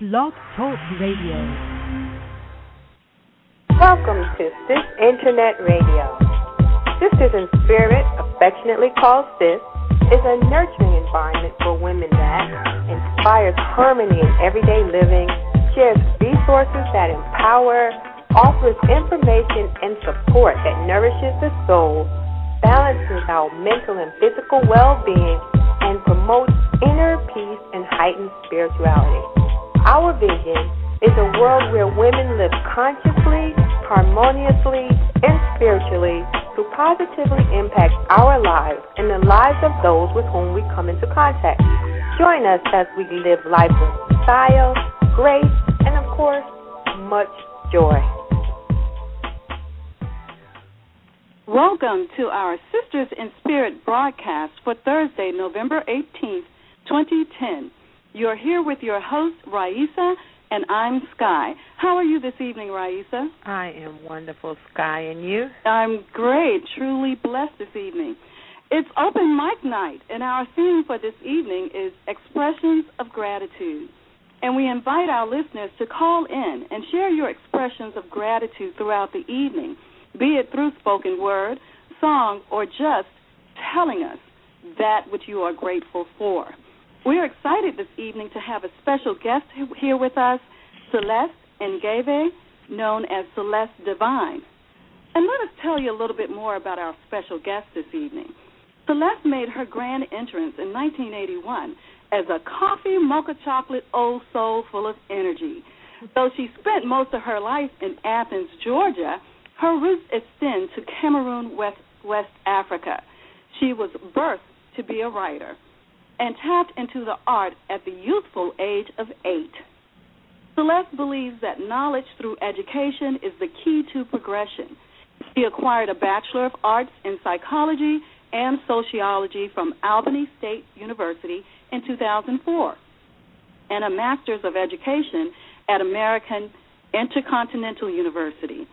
Blog Talk Radio. Welcome to Sis Internet Radio. Sisters in Spirit, affectionately called Sis, is a nurturing environment for women that inspires harmony in everyday living, shares resources that empower, offers information and support that nourishes the soul, balances our mental and physical well being, and promotes inner peace and heightened spirituality. Our vision is a world where women live consciously, harmoniously, and spiritually to positively impact our lives and the lives of those with whom we come into contact. Join us as we live life with style, grace, and of course, much joy. Welcome to our Sisters in Spirit broadcast for Thursday, November 18th, 2010. You're here with your host, Raisa, and I'm Sky. How are you this evening, Raisa? I am wonderful, Sky, and you? I'm great, truly blessed this evening. It's open mic night, and our theme for this evening is expressions of gratitude. And we invite our listeners to call in and share your expressions of gratitude throughout the evening, be it through spoken word, song, or just telling us that which you are grateful for. We're excited this evening to have a special guest here with us, Celest Ngeve, known as Celest Devine. And let us tell you a little bit more about our special guest this evening. Celest made her grand entrance in 1981 as a coffee mocha chocolate old soul full of energy. Though she spent most of her life in Athens, Georgia, her roots extend to Cameroon, West, West Africa. She was birthed to be a writer and tapped into the art at the youthful age of eight. Celest believes that knowledge through education is the key to progression. She acquired a Bachelor of Arts in Psychology and Sociology from Albany State University in 2004 and a Master's of Education at American Intercontinental University.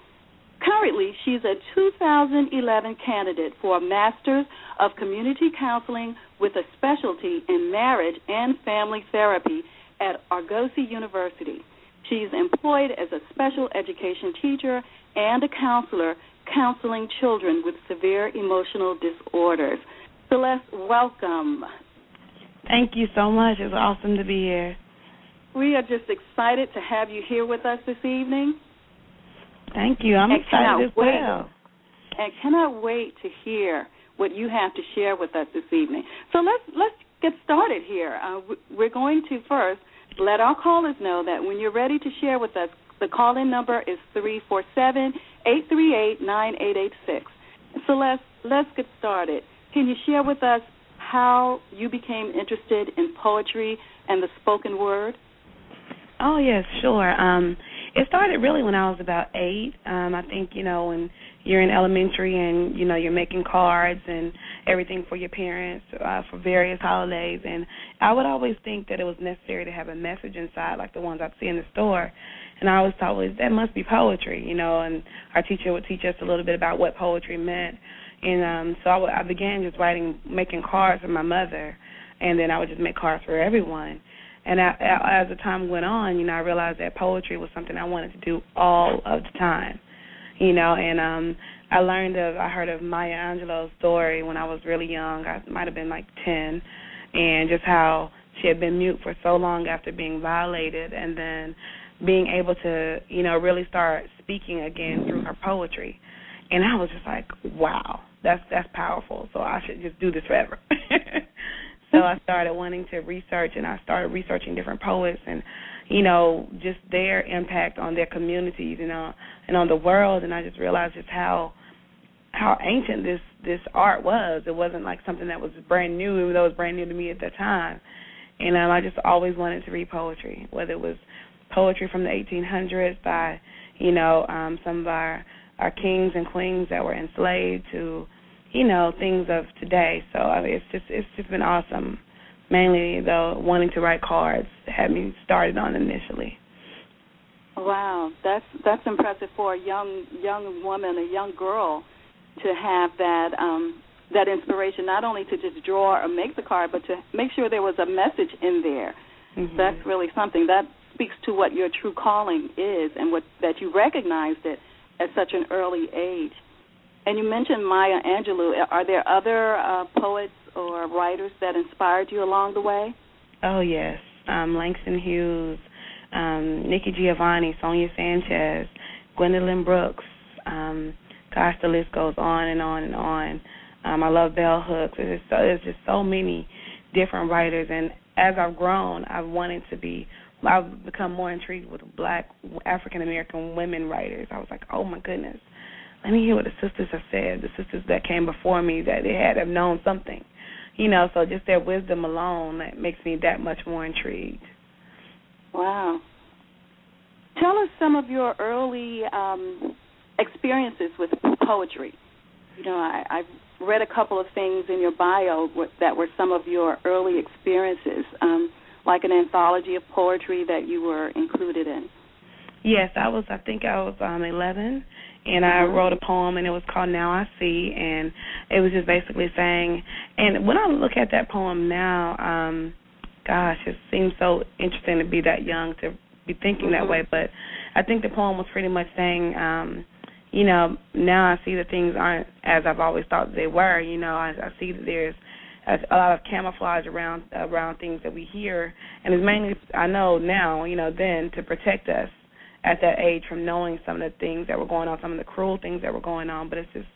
Currently, she's a 2011 candidate for a Master's of Community Counseling with a specialty in marriage and family therapy at Argosy University. She's employed as a special education teacher and a counselor counseling children with severe emotional disorders. Celest, welcome. Thank you so much. It's awesome to be here. We are just excited to have you here with us this evening. Thank you. I'm and excited as well. And cannot wait to hear what you have to share with us this evening. So let's let's get started here. Uh, we're going to first let our callers know that when you're ready to share with us, the call-in number is three four seven eight three eight nine eight eight six. So let's let's get started. Can you share with us how you became interested in poetry and the spoken word? Oh yes, sure. Um, it started really when I was about eight. Um, I think you know when you're in elementary and you know you're making cards and everything for your parents uh, for various holidays, and I would always think that it was necessary to have a message inside, like the ones I'd see in the store. And I always thought, well, that must be poetry, you know. And our teacher would teach us a little bit about what poetry meant, and um, so I, w- I began just writing, making cards for my mother, and then I would just make cards for everyone and as the time went on, you know, I realized that poetry was something I wanted to do all of the time. You know, and um I learned of I heard of Maya Angelou's story when I was really young. I might have been like 10 and just how she had been mute for so long after being violated and then being able to, you know, really start speaking again through her poetry. And I was just like, wow, that's that's powerful. So I should just do this forever. So I started wanting to research, and I started researching different poets and, you know, just their impact on their communities, you know, and on the world. And I just realized just how how ancient this this art was. It wasn't like something that was brand new, even though it was brand new to me at the time. And um, I just always wanted to read poetry, whether it was poetry from the 1800s by, you know, um, some of our our kings and queens that were enslaved to you know things of today. So I mean, it's just it's just been awesome. Mainly though, wanting to write cards had me started on initially. Wow, that's that's impressive for a young young woman, a young girl, to have that um, that inspiration. Not only to just draw or make the card, but to make sure there was a message in there. Mm-hmm. That's really something that speaks to what your true calling is and what that you recognized it at such an early age. And you mentioned Maya Angelou. Are there other uh, poets or writers that inspired you along the way? Oh yes, um, Langston Hughes, um, Nikki Giovanni, Sonia Sanchez, Gwendolyn Brooks. Um, gosh, the list goes on and on and on. Um, I love bell hooks. There's just, so, there's just so many different writers, and as I've grown, I've wanted to be. I've become more intrigued with Black African American women writers. I was like, oh my goodness, let me hear what the sisters have said. The sisters that came before me that they had have known something, you know. So just their wisdom alone that makes me that much more intrigued. Wow. Tell us some of your early um, experiences with poetry. You know, I, I've read a couple of things in your bio that were some of your early experiences, um, like an anthology of poetry that you were included in. Yes, I was. I think I was um 11, and I mm-hmm. wrote a poem, and it was called "Now I See," and it was just basically saying. And when I look at that poem now, um, gosh, it seems so interesting to be that young to be thinking mm-hmm. that way. But I think the poem was pretty much saying. um you know, now I see that things aren't as I've always thought they were. You know, I, I see that there's a, a lot of camouflage around around things that we hear, and it's mainly I know now, you know, then to protect us at that age from knowing some of the things that were going on, some of the cruel things that were going on. But it's just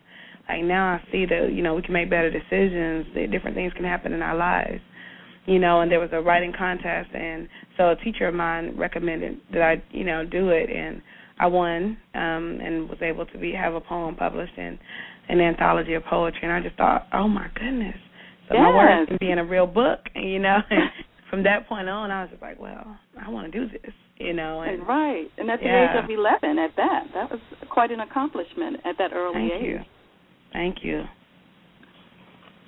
like now I see that you know we can make better decisions. That different things can happen in our lives. You know, and there was a writing contest, and so a teacher of mine recommended that I, you know, do it, and I won um, and was able to be have a poem published in an anthology of poetry. And I just thought, oh my goodness, so yes. my words can be in a real book. And, you know, and from that point on, I was just like, well, I want to do this. You know, and right, and at the yeah. age of eleven, at that, that was quite an accomplishment at that early age. Thank age. You. Thank you.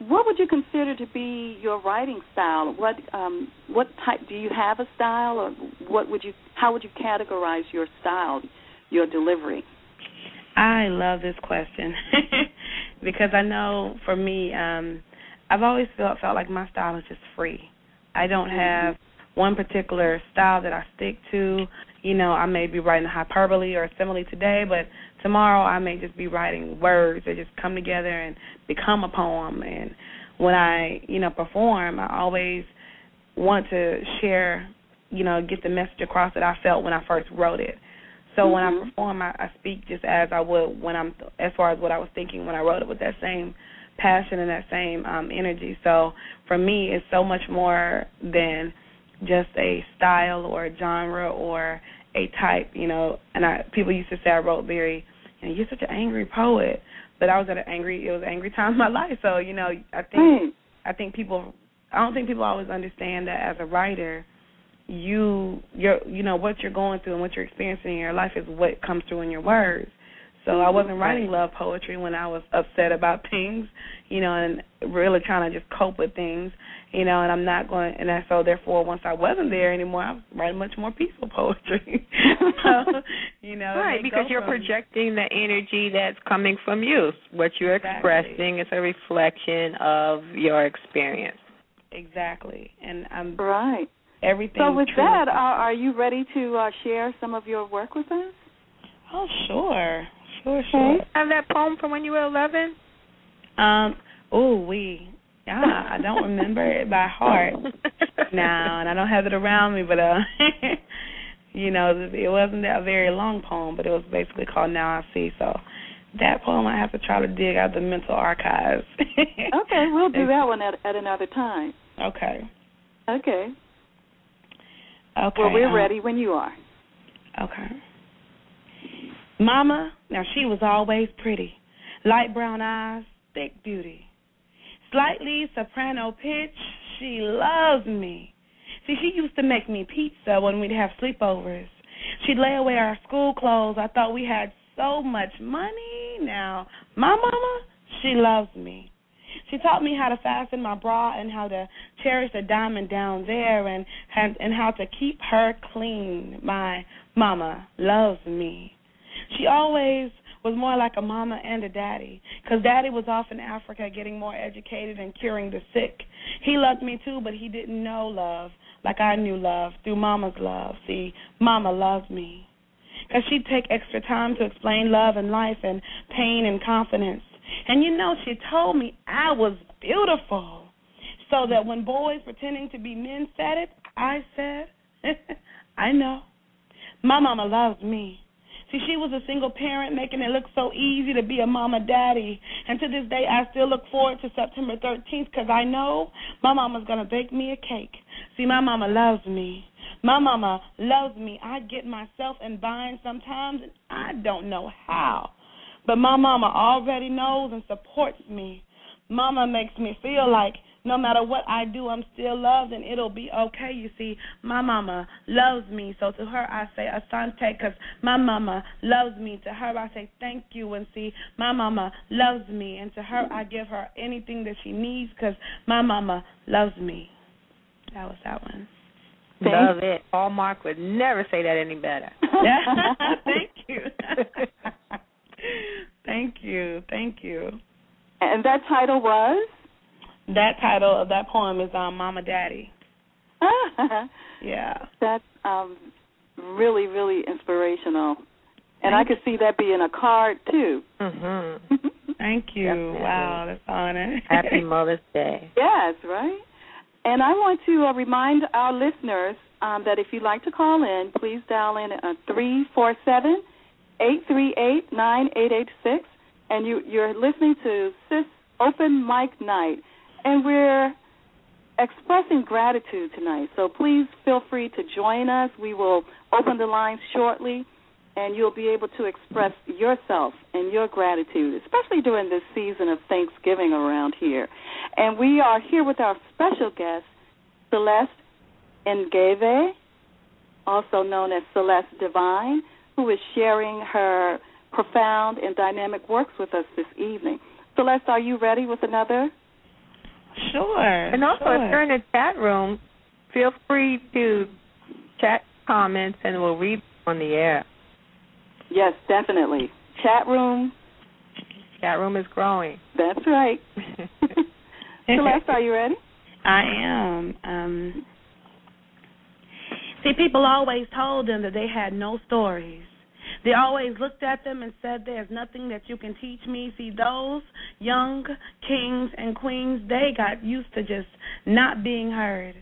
What would you consider to be your writing style? What um, what type do you have a style, or what would you? How would you categorize your style? your delivery? I love this question because I know for me, um, I've always felt felt like my style is just free. I don't mm-hmm. One particular style that I stick to. You know, I may be writing a hyperbole or a simile today, but tomorrow I may just be writing words that just come together and become a poem. And when I, you know, perform, I always want to share, you know, get the message across that I felt when I first wrote it. So mm-hmm. when I perform, I, I speak just as I would when I'm, as far as what I was thinking when I wrote it, with that same passion and that same um, energy. So for me, it's so much more than just a style or a genre or a type. You know, and I people used to say I wrote very, you know, you're such an angry poet, but I was at an angry, it was an angry time in my life. So you know, I think mm. I think people, I don't think people always understand that as a writer you your you know what you're going through and what you're experiencing in your life is what comes through in your words. So I wasn't writing love poetry when I was upset about things, you know, and really trying to just cope with things, you know, and I'm not going and I, so therefore once I wasn't there anymore, I was writing much more peaceful poetry. so, you know, right because you're from, projecting the energy that's coming from you. What you're exactly. expressing is a reflection of your experience. Exactly, and I'm right everything. So with that, are, are you ready to uh, share some of your work with us? Oh, sure, sure, sure. Okay. Have that poem from when you were eleven? Um. Oh, we. Ah, I don't remember it by heart now, and I don't have it around me. But uh, you know, it wasn't a very long poem, but it was basically called "Now I See." So that poem, I have to try to dig out the mental archives. okay, we'll do that one at, at another time. Okay. Okay. Okay. Well, we're um, ready when you are. Okay. Mama, now she was always pretty. Light brown eyes, thick beauty. Slightly soprano pitch, she loves me. See, she used to make me pizza when we'd have sleepovers. She'd lay away our school clothes. I thought we had so much money. Now, my mama, she loves me. She taught me how to fasten my bra and how to cherish the diamond down there and and how to keep her clean. My mama loves me. She always was more like a mama and a daddy because daddy was off in Africa getting more educated and curing the sick. He loved me too, but he didn't know love like I knew love through Mama's love. See, Mama loved me. Because she'd take extra time to explain love and life and pain and confidence. And you know, she told me I was beautiful. So that when boys pretending to be men said it, I said, I know. My mama loves me. See, she was a single parent, making it look so easy to be a mama daddy. And to this day, I still look forward to September 13th because I know my mama's going to bake me a cake. See, my mama loves me. My mama loves me. I get myself in binds sometimes, and I don't know how. But my mama already knows and supports me. Mama makes me feel like no matter what I do, I'm still loved and it'll be okay. You see, my mama loves me. So to her, I say asante because my mama loves me. To her, I say thank you. And see, my mama loves me. And to her, I give her anything that she needs because my mama loves me. That was that one. Love it. Hallmark would never say that any better. thank you. thank you. Thank you. And that title was? That title of that poem is um, Mama Daddy. yeah. That's um, really, really inspirational. And I could see that being a card too. Mhm. Thank you. Definitely. Wow, that's honor. Happy Mother's Day. Yes, right. And I want to uh, remind our listeners um, that if you'd like to call in, please dial in at three four seven eight three eight nine eight eight six, and you you're listening to Sis Open Mic Night, and we're expressing gratitude tonight. So please feel free to join us. We will open the lines shortly, and you'll be able to express yourself and your gratitude, especially during this season of Thanksgiving around here. And we are here with our special guest, Celest Ngeve, also known as Celest Devine, who is sharing her profound and dynamic works with us this evening. Celest, are you ready with another? Sure. And also, sure. if you're in the chat room, feel free to chat comments and we'll read them on the air. Yes, definitely. Chat room, Chat room is growing. that's right. Celest, are you ready? I am. Um See, people always told them that they had no stories. They always looked at them and said, There's nothing that you can teach me. See, those young kings and queens, they got used to just not being heard.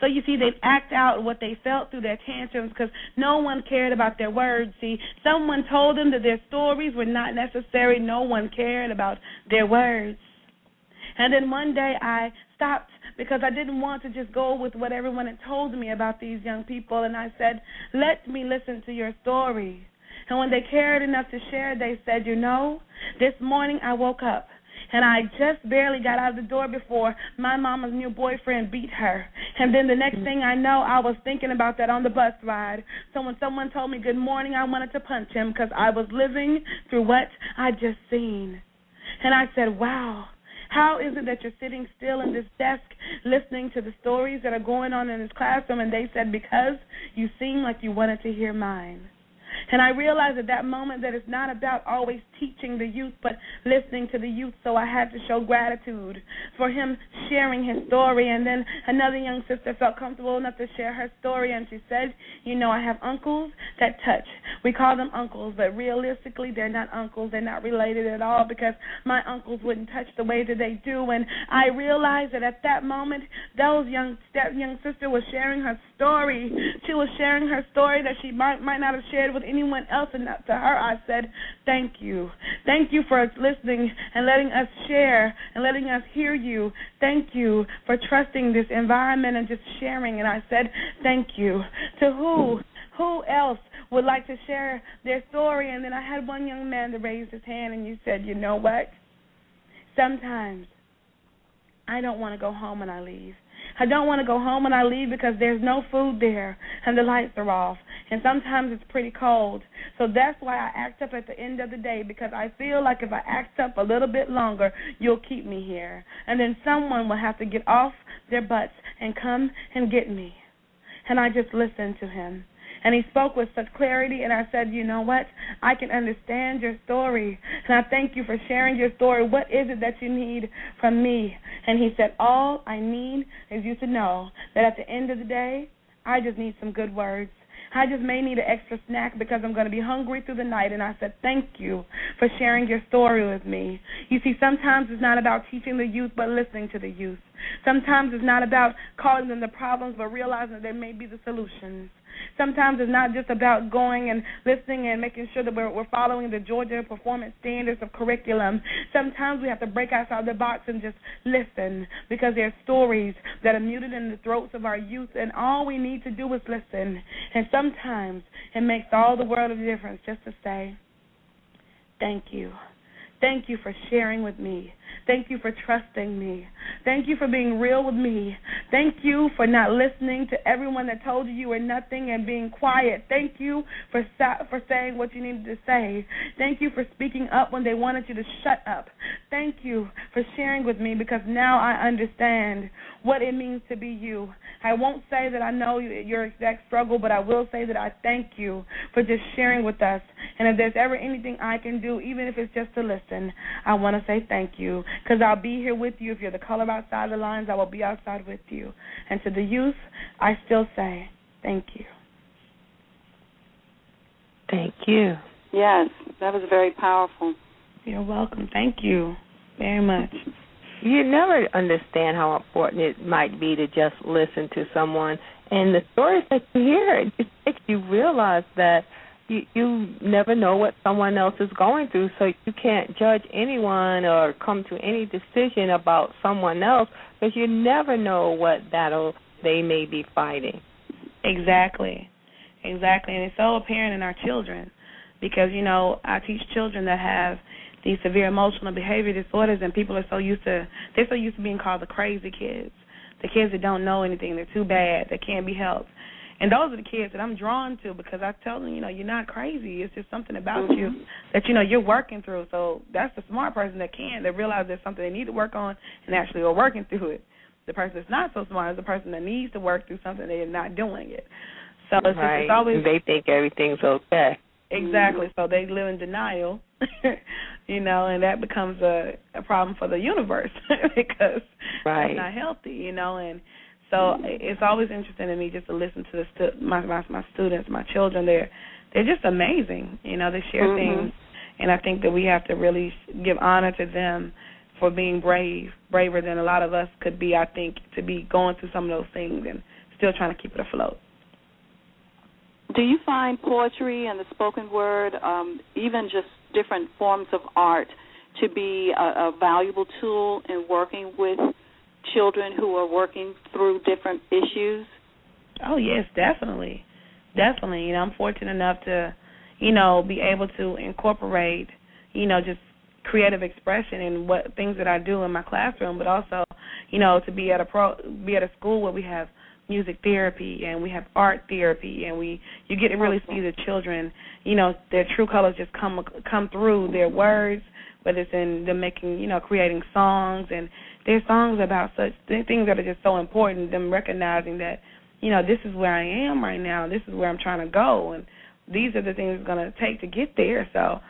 So you see, they'd act out what they felt through their tantrums because no one cared about their words. See, someone told them that their stories were not necessary. No one cared about their words. And then one day I stopped because I didn't want to just go with what everyone had told me about these young people. And I said, let me listen to your story. And when they cared enough to share, they said, you know, this morning I woke up and I just barely got out of the door before my mama's new boyfriend beat her. And then the next thing I know, I was thinking about that on the bus ride. So when someone told me good morning, I wanted to punch him because I was living through what I just seen. And I said, wow. How is it that you're sitting still in this desk listening to the stories that are going on in this classroom? And they said, Because you seem like you wanted to hear mine. And I realized at that moment that it's not about always teaching the youth, but listening to the youth. So I had to show gratitude for him sharing his story. And then another young sister felt comfortable enough to share her story, and she said, You know, I have uncles that touch. We call them uncles, but realistically, they're not uncles. They're not related at all because my uncles wouldn't touch the way that they do. And I realized that at that moment, those young that young sister was sharing her story. She was sharing her story that she might might not have shared with anyone else. And to her, I said, "Thank you, thank you for listening and letting us share and letting us hear you. Thank you for trusting this environment and just sharing." And I said, "Thank you." To who? Who else would like to share their story? And then I had one young man that raised his hand, and you said, "You know what? Sometimes I don't want to go home when I leave." I don't want to go home when I leave because there's no food there and the lights are off. And sometimes it's pretty cold. So that's why I act up at the end of the day because I feel like if I act up a little bit longer, you'll keep me here. And then someone will have to get off their butts and come and get me. And I just listened to him. And he spoke with such clarity, and I said, You know what? I can understand your story. And I thank you for sharing your story. What is it that you need from me? And he said, All I need is you to know that at the end of the day, I just need some good words. I just may need an extra snack because I'm going to be hungry through the night. And I said, Thank you for sharing your story with me. You see, sometimes it's not about teaching the youth, but listening to the youth. Sometimes it's not about calling them the problems, but realizing that they may be the solutions. Sometimes it's not just about going and listening and making sure that we're, we're following the Georgia performance standards of curriculum. Sometimes we have to break outside the box and just listen because there are stories that are muted in the throats of our youth, and all we need to do is listen. And sometimes it makes all the world of difference just to say, Thank you. Thank you for sharing with me. Thank you for trusting me. Thank you for being real with me. Thank you for not listening to everyone that told you you were nothing and being quiet. Thank you for for saying what you needed to say. Thank you for speaking up when they wanted you to shut up. Thank you for sharing with me because now I understand what it means to be you. I won't say that I know your exact struggle, but I will say that I thank you for just sharing with us. And if there's ever anything I can do, even if it's just to listen, I want to say thank you because I'll be here with you. If you're the color outside the lines, I will be outside with you. And to the youth, I still say thank you. Thank you. Yes, that was very powerful. You're welcome. Thank you very much. You never understand how important it might be to just listen to someone, and the stories that you hear it just makes you realize that you you never know what someone else is going through, so you can't judge anyone or come to any decision about someone else because you never know what battle they may be fighting. Exactly, exactly, and it's so apparent in our children because you know I teach children that have these severe emotional behavior disorders, and people are so used to they're so used to being called the crazy kids, the kids that don't know anything, they're too bad, they can't be helped. And those are the kids that I'm drawn to because I tell them, you know, you're not crazy. It's just something about mm-hmm. you that you know you're working through. So that's the smart person that can that realize there's something they need to work on and actually are working through it. The person that's not so smart is the person that needs to work through something they're not doing it. So it's, right. just, it's always they think everything's okay. Exactly. So they live in denial, you know, and that becomes a a problem for the universe because right. it's not healthy, you know, and so it's always interesting to me just to listen to the stu- my, my my students, my children. They're they're just amazing, you know. They share mm-hmm. things, and I think that we have to really give honor to them for being brave, braver than a lot of us could be. I think to be going through some of those things and still trying to keep it afloat. Do you find poetry and the spoken word, um, even just different forms of art, to be a, a valuable tool in working with children who are working through different issues? Oh yes, definitely, definitely. You know, I'm fortunate enough to, you know, be able to incorporate, you know, just creative expression in what things that I do in my classroom, but also, you know, to be at a pro, be at a school where we have music therapy and we have art therapy and we you get to really see the children you know their true colors just come come through their words whether it's in them making you know creating songs and their songs about such things that are just so important them recognizing that you know this is where I am right now this is where I'm trying to go and these are the things it's going to take to get there so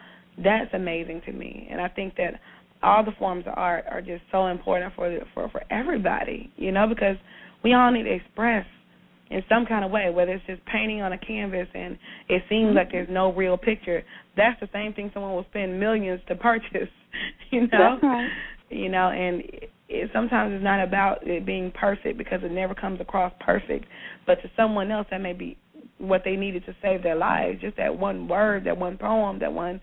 that's amazing to me and I think that all the forms of art are just so important for for for everybody you know because we all need to express in some kind of way, whether it's just painting on a canvas and it seems like there's no real picture. That's the same thing someone will spend millions to purchase, you know. That's right. You know, and it, sometimes it's not about it being perfect because it never comes across perfect, but to someone else that may be what they needed to save their lives, just that one word, that one poem, that one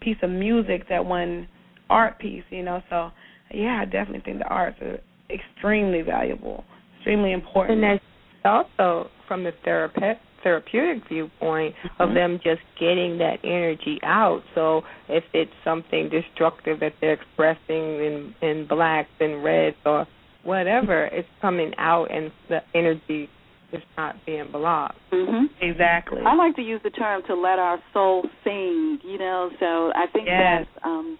piece of music, that one art piece, you know. So, yeah, I definitely think the arts are extremely valuable extremely important. And that's also from the therapeutic therapeutic viewpoint mm-hmm. of them just getting that energy out. So if it's something destructive that they're expressing in in blacks and reds or whatever, it's coming out and the energy is not being blocked. Mm-hmm. Exactly. I like to use the term to let our soul sing. You know, so I think yes. that's um,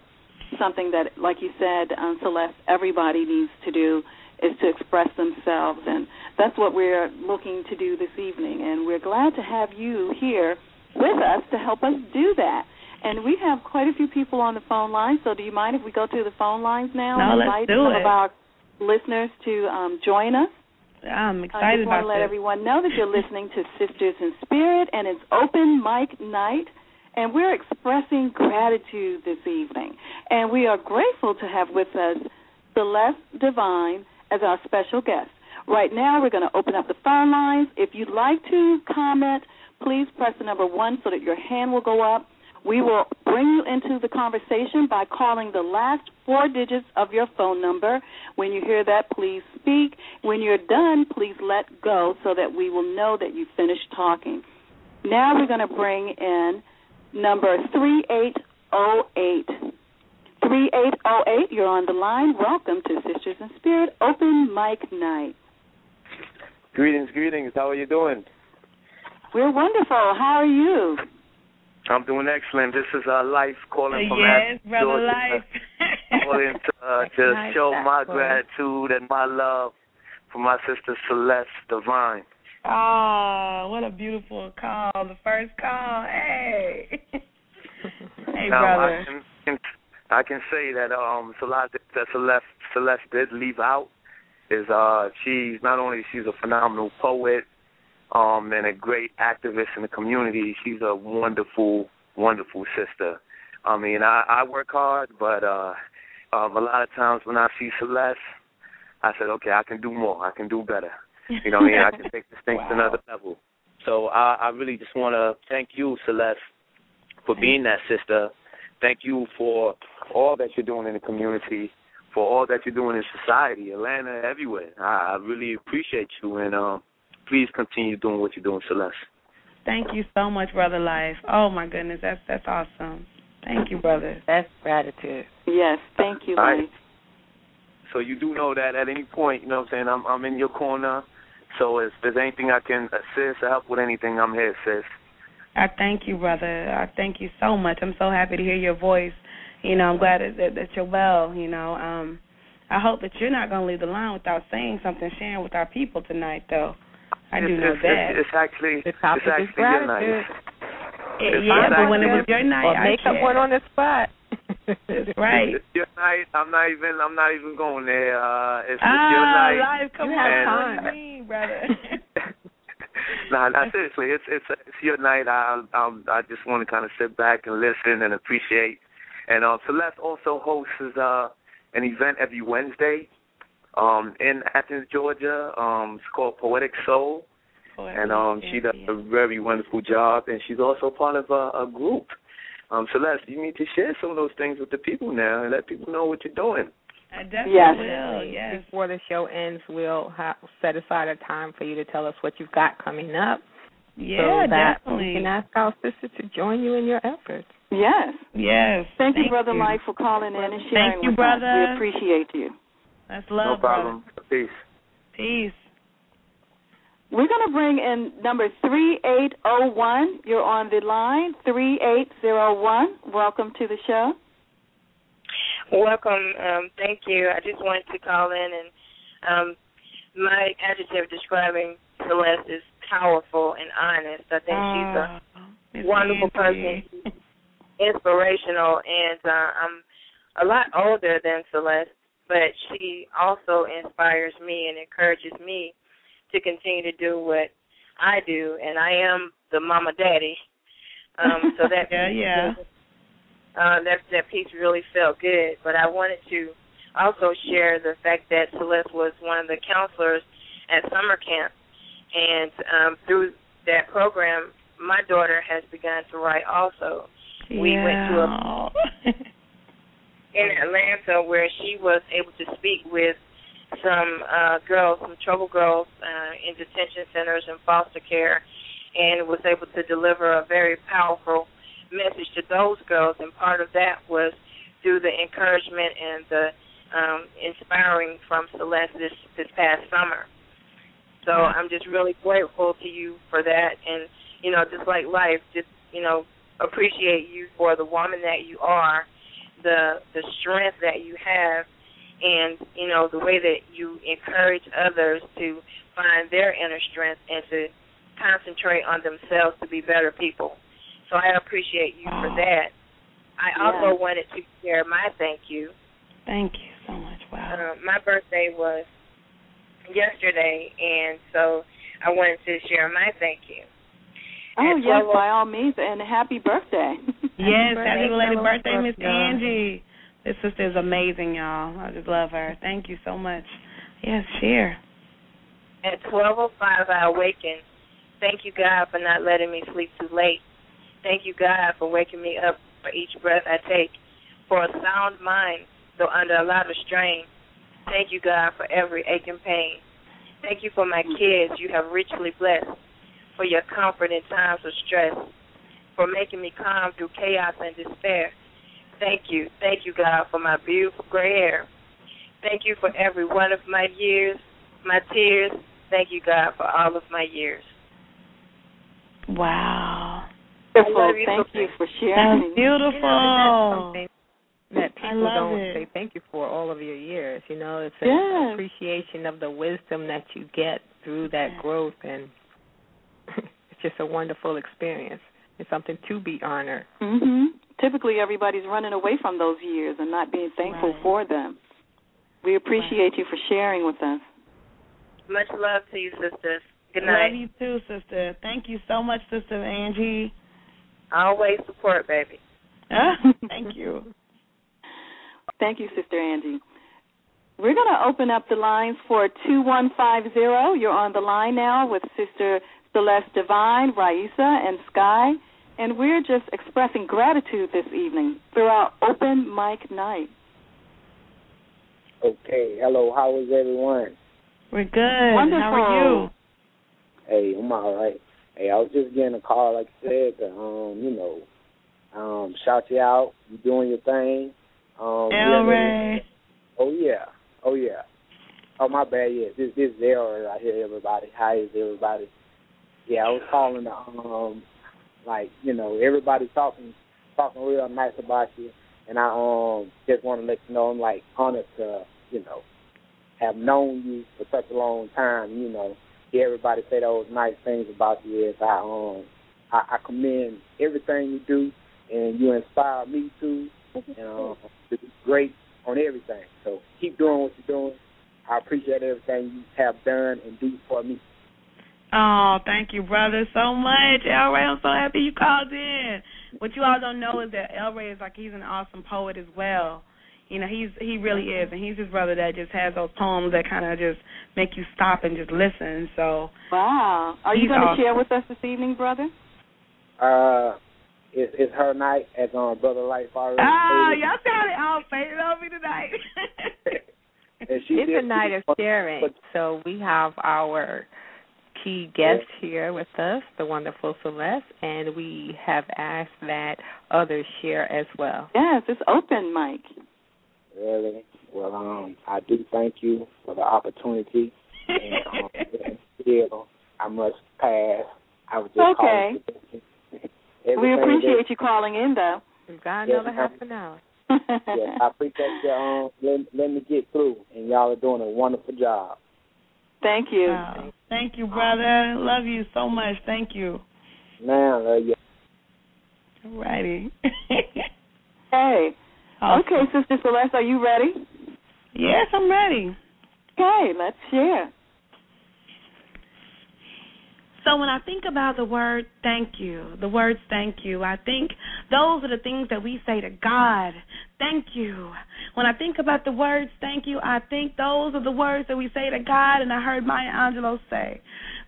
something that, like you said, um, Celest, everybody needs to do is to express themselves, and that's what we're looking to do this evening. And we're glad to have you here with us to help us do that. And we have quite a few people on the phone line, so do you mind if we go to the phone lines now no, and invite some it. of our listeners to um, join us? I'm excited I just want to let this. everyone know that you're listening to Sisters in Spirit, and it's open mic night, and we're expressing gratitude this evening. And we are grateful to have with us Celest Devine as our special guest. Right now, we're going to open up the phone lines. If you'd like to comment, please press the number one so that your hand will go up. We will bring you into the conversation by calling the last four digits of your phone number. When you hear that, please speak. When you're done, please let go so that we will know that you finished talking. Now we're going to bring in number 3808. 3808, you're on the line. Welcome to Sisters in Spirit Open Mic Night. Greetings, greetings. How are you doing? We're wonderful. How are you? I'm doing excellent. This is uh, Life calling from yes, Athens, brother Georgia. life. calling to, uh, to Nice show my boy. gratitude and my love for my sister Celest Devine. oh, what a beautiful call! The first call. Hey, hey, now, brother. I can, can I can say that um Celest that Celest Celest did leave out is uh she's not only she's a phenomenal poet um and a great activist in the community, she's a wonderful, wonderful sister. I mean I, I work hard but uh um a lot of times when I see Celest I said, Okay, I can do more, I can do better. You know what I mean? I can take this thing to another level. So I, I really just wanna thank you, Celest, for being that sister. Thank you for all that you're doing in the community, for all that you're doing in society, Atlanta, everywhere. I, I really appreciate you, and um, please continue doing what you're doing, Celest. Thank you so much, brother life. Oh my goodness, that's that's awesome. Thank you, brother. That's gratitude. Yes, thank you, All right. Life. So you do know that at any point, you know what I'm saying, I'm, I'm in your corner. So if there's anything I can assist or help with anything, I'm here, sis. I thank you, brother. I thank you so much. I'm so happy to hear your voice. You know, I'm glad that, that, that you're well. You know, um, I hope that you're not going to leave the line without saying something, sharing with our people tonight, though. I do it's, know it's, that. It's, it's actually, The topic it's is actually your night. Yeah, it's yeah, but when it was your night, or I make up one on the spot. That's right. It's your night. I'm not even. I'm not even going there. Uh, it's, it's your Ah, night. life, come You on. have What time. do brother? nah, nah, seriously, it's it's it's your night. I I, I just want to kind of sit back and listen and appreciate. And um, Celest also hosts uh, an event every Wednesday um, in Athens, Georgia. Um, it's called Poetic Soul, and um, she does a very wonderful job. And she's also part of a, a group. Um, Celest, you need to share some of those things with the people now and let people know what you're doing. I definitely Yes. will. Yes. Before the show ends, we'll ha- set aside a time for you to tell us what you've got coming up, Yeah, so that definitely. we can ask our sisters to join you in your efforts. Yes. Yes. Thank, you, Brother Mike, for calling in and sharing Thank you, with brother. us. We appreciate you. That's love, no problem. Peace. Peace. We're going to bring in number 3801. You're on the line. 3801. Welcome to the show. Welcome. Um, thank you. I just wanted to call in and um, my adjective describing Celest is powerful and honest. I think she's a Oh, wonderful Nancy. person. inspirational, and uh, I'm a lot older than Celest, but she also inspires me and encourages me to continue to do what I do, and I am the mama daddy. Um, so that yeah, yeah. Uh, that that piece really felt good. But I wanted to also share the fact that Celest was one of the counselors at summer camp, and um, through that program, my daughter has begun to write also. We went to a- in Atlanta where she was able to speak with some uh girls, some trouble girls uh in detention centers and foster care and was able to deliver a very powerful message to those girls and part of that was through the encouragement and the um inspiring from Celest this this past summer. So I'm just really grateful to you for that and you know, just like life, just, you know, appreciate you for the woman that you are, the the strength that you have and you know the way that you encourage others to find their inner strength and to concentrate on themselves to be better people. So I appreciate you for that. I also wanted to share my thank you. Thank you so much. Wow. Um, my birthday was yesterday, and so I wanted to share my thank you. Oh yes, by all means, and happy birthday! yes, happy belated birthday, Miss Angie. This sister is amazing, y'all. I just love her. Thank you so much. Yes, share. At twelve oh five, I awakened. Thank you, God, for not letting me sleep too late. Thank you, God, for waking me up for each breath I take, for a sound mind, though under a lot of strain. Thank you, God, for every ache and pain. Thank you for my kids you have richly blessed for your comfort in times of stress, for making me calm through chaos and despair. Thank you. Thank you, God, for my beautiful gray hair. Thank you for every one of my years, my tears. Thank you, God, for all of my years. Wow. Beautiful. Thank you for sharing. That's beautiful. that people don't it. say thank you for all of your years. You know, it's an Yes. appreciation of the wisdom that you get through that growth, and it's just a wonderful experience. It's something to be honored. Mhm. Typically, everybody's running away from those years and not being thankful Right. for them. We appreciate you for sharing with us. Much love to you, sisters. Good night. Love you too, sister. Thank you so much, sister Angie. Always support, baby. Thank you. Thank you, Sister Angie. We're going to open up the lines for 2150. You're on the line now with Sister Celest Devine, Raisa, and Sky. And we're just expressing gratitude this evening through our open mic night. Okay, hello, how is everyone? We're good. Wonderful. How are you? Hey, I'm all right. Hey, I was just getting a call, like I said, to, um, you know, um, shout you out. You doing your thing. Um, El yeah, Ray. Oh yeah, oh yeah. Oh my bad. Yeah, this this is El right here. Everybody, hi is everybody. Yeah, I was calling to um, like you know, everybody talking talking real nice about you, and I um just want to let you know I'm like honored to you know have known you for such a long time. You know, hear everybody say those nice things about you. Is I um I, I commend everything you do, and you inspire me too. And um, to be great on everything. So keep doing what you're doing. I appreciate everything you have done and do for me. Oh, thank you, brother, so much. El Ray, I'm so happy you called in. What you all don't know is that El Ray is like he's an awesome poet as well. You know, he's he really is, and he's his brother that just has those poems that kind of just make you stop and just listen. So Wow. Are you going to awesome. share with us this evening, brother? Uh, it's, it's her night, as um, Brother Life already Oh, stated. y'all got it all faded on me tonight. And she It's did- a night of sharing, so we have our key guest here with us, the wonderful Celest, and we have asked that others share as well. Yes, it's open mic. Really? Well, um, I do thank you for the opportunity. And um, still, I must pass. I was just Okay. calling. We Everything appreciate you calling in, though. We've got another ma'am. half an hour. that- Yeah, I appreciate you um, letting, letting me get through, and y'all are doing a wonderful job. Thank you. Oh, thank you, brother. Love you so much. Thank you. Now, uh, yeah. Alrighty. Hey. Awesome. Okay, Sister Celest, are you ready? Yes, I'm ready. Okay, let's share. So when I think about the word thank you, the words thank you, I think those are the things that we say to God. Thank you. When I think about the words thank you, I think those are the words that we say to God and I heard Maya Angelou say,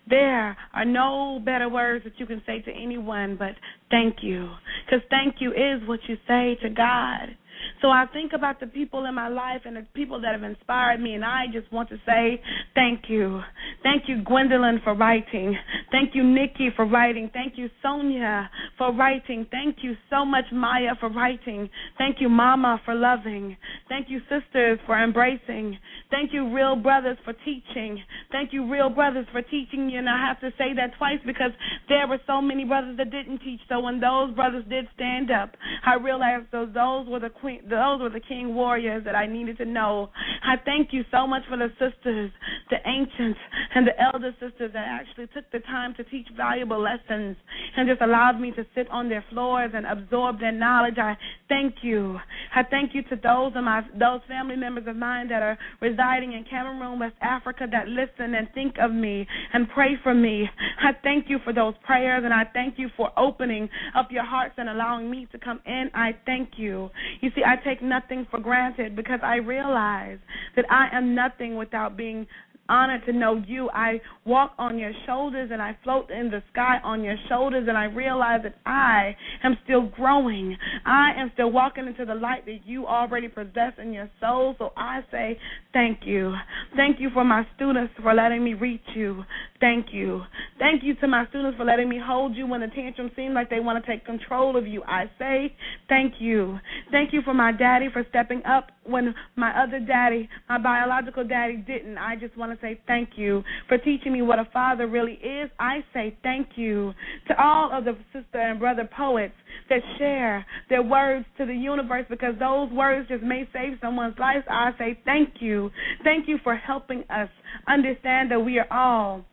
there are no better words that you can say to anyone but thank you. Because thank you is what you say to God. So I think about the people in my life and the people that have inspired me, and I just want to say thank you. Thank you, Gwendolyn, for writing. Thank you, Nikki, for writing. Thank you, Sonia, for writing. Thank you so much, Maya, for writing. Thank you, Mama, for loving. Thank you, sisters, for embracing. Thank you, real brothers, for teaching. Thank you, real brothers, for teaching you. And I have to say that twice because there were so many brothers that didn't teach. So when those brothers did stand up, I realized those those were the those were the king warriors that I needed to know. I thank you so much for the sisters, the ancients, and the elder sisters that actually took the time to teach valuable lessons and just allowed me to sit on their floors and absorb their knowledge. I thank you. I thank you to those of my those family members of mine that are residing in Cameroon, West Africa, that listen and think of me and pray for me. I thank you for those prayers and I thank you for opening up your hearts and allowing me to come in. I thank you. You see, I take nothing for granted because I realize that I am nothing without being honored to know you. I walk on your shoulders and I float in the sky on your shoulders and I realize that I am still growing. I am still walking into the light that you already possess in your soul. So I say thank you. Thank you for my students for letting me reach you. Thank you. Thank you to my students for letting me hold you when the tantrums seem like they want to take control of you. I say thank you. Thank you for my daddy for stepping up when my other daddy, my biological daddy, didn't. I just want to say thank you for teaching me what a father really is. I say thank you to all of the sister and brother poets that share their words to the universe because those words just may save someone's life. I say thank you. Thank you for helping us understand that we are all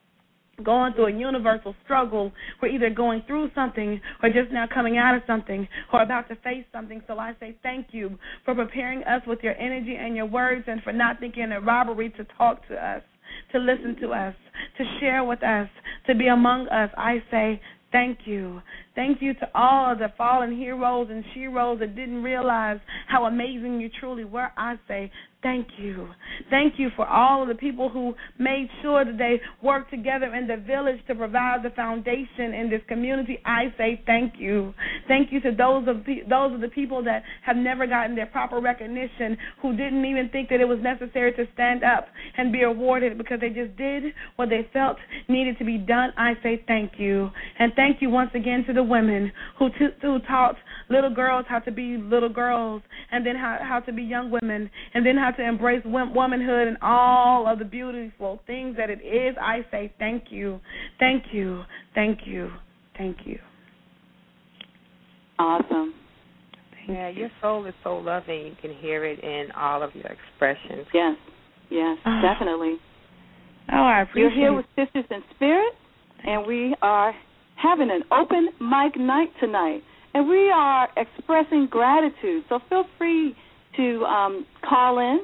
going through a universal struggle. We're either going through something or just now coming out of something or about to face something. So I say thank you for preparing us with your energy and your words and for not thinking it robbery to talk to us, to listen to us, to share with us, to be among us. I say thank you. Thank you to all of the fallen heroes and sheroes that didn't realize how amazing you truly were. I say thank you. Thank you for all of the people who made sure that they worked together in the village to provide the foundation in this community. I say thank you. Thank you to those of those of the people that have never gotten their proper recognition, who didn't even think that it was necessary to stand up and be awarded because they just did what they felt needed to be done. I say thank you. And thank you once again to the women who t- who taught little girls how to be little girls and then how how to be young women and then how to embrace womanhood and all of the beautiful things that it is, I say thank you, thank you, thank you, thank you. Awesome. yeah, your soul is so loving. You can hear it in all of your expressions. Yes, yes, oh. definitely. Oh, I appreciate You're here with Sisters in Spirit, and we are having an open mic night tonight. And we are expressing gratitude. So feel free to um, call in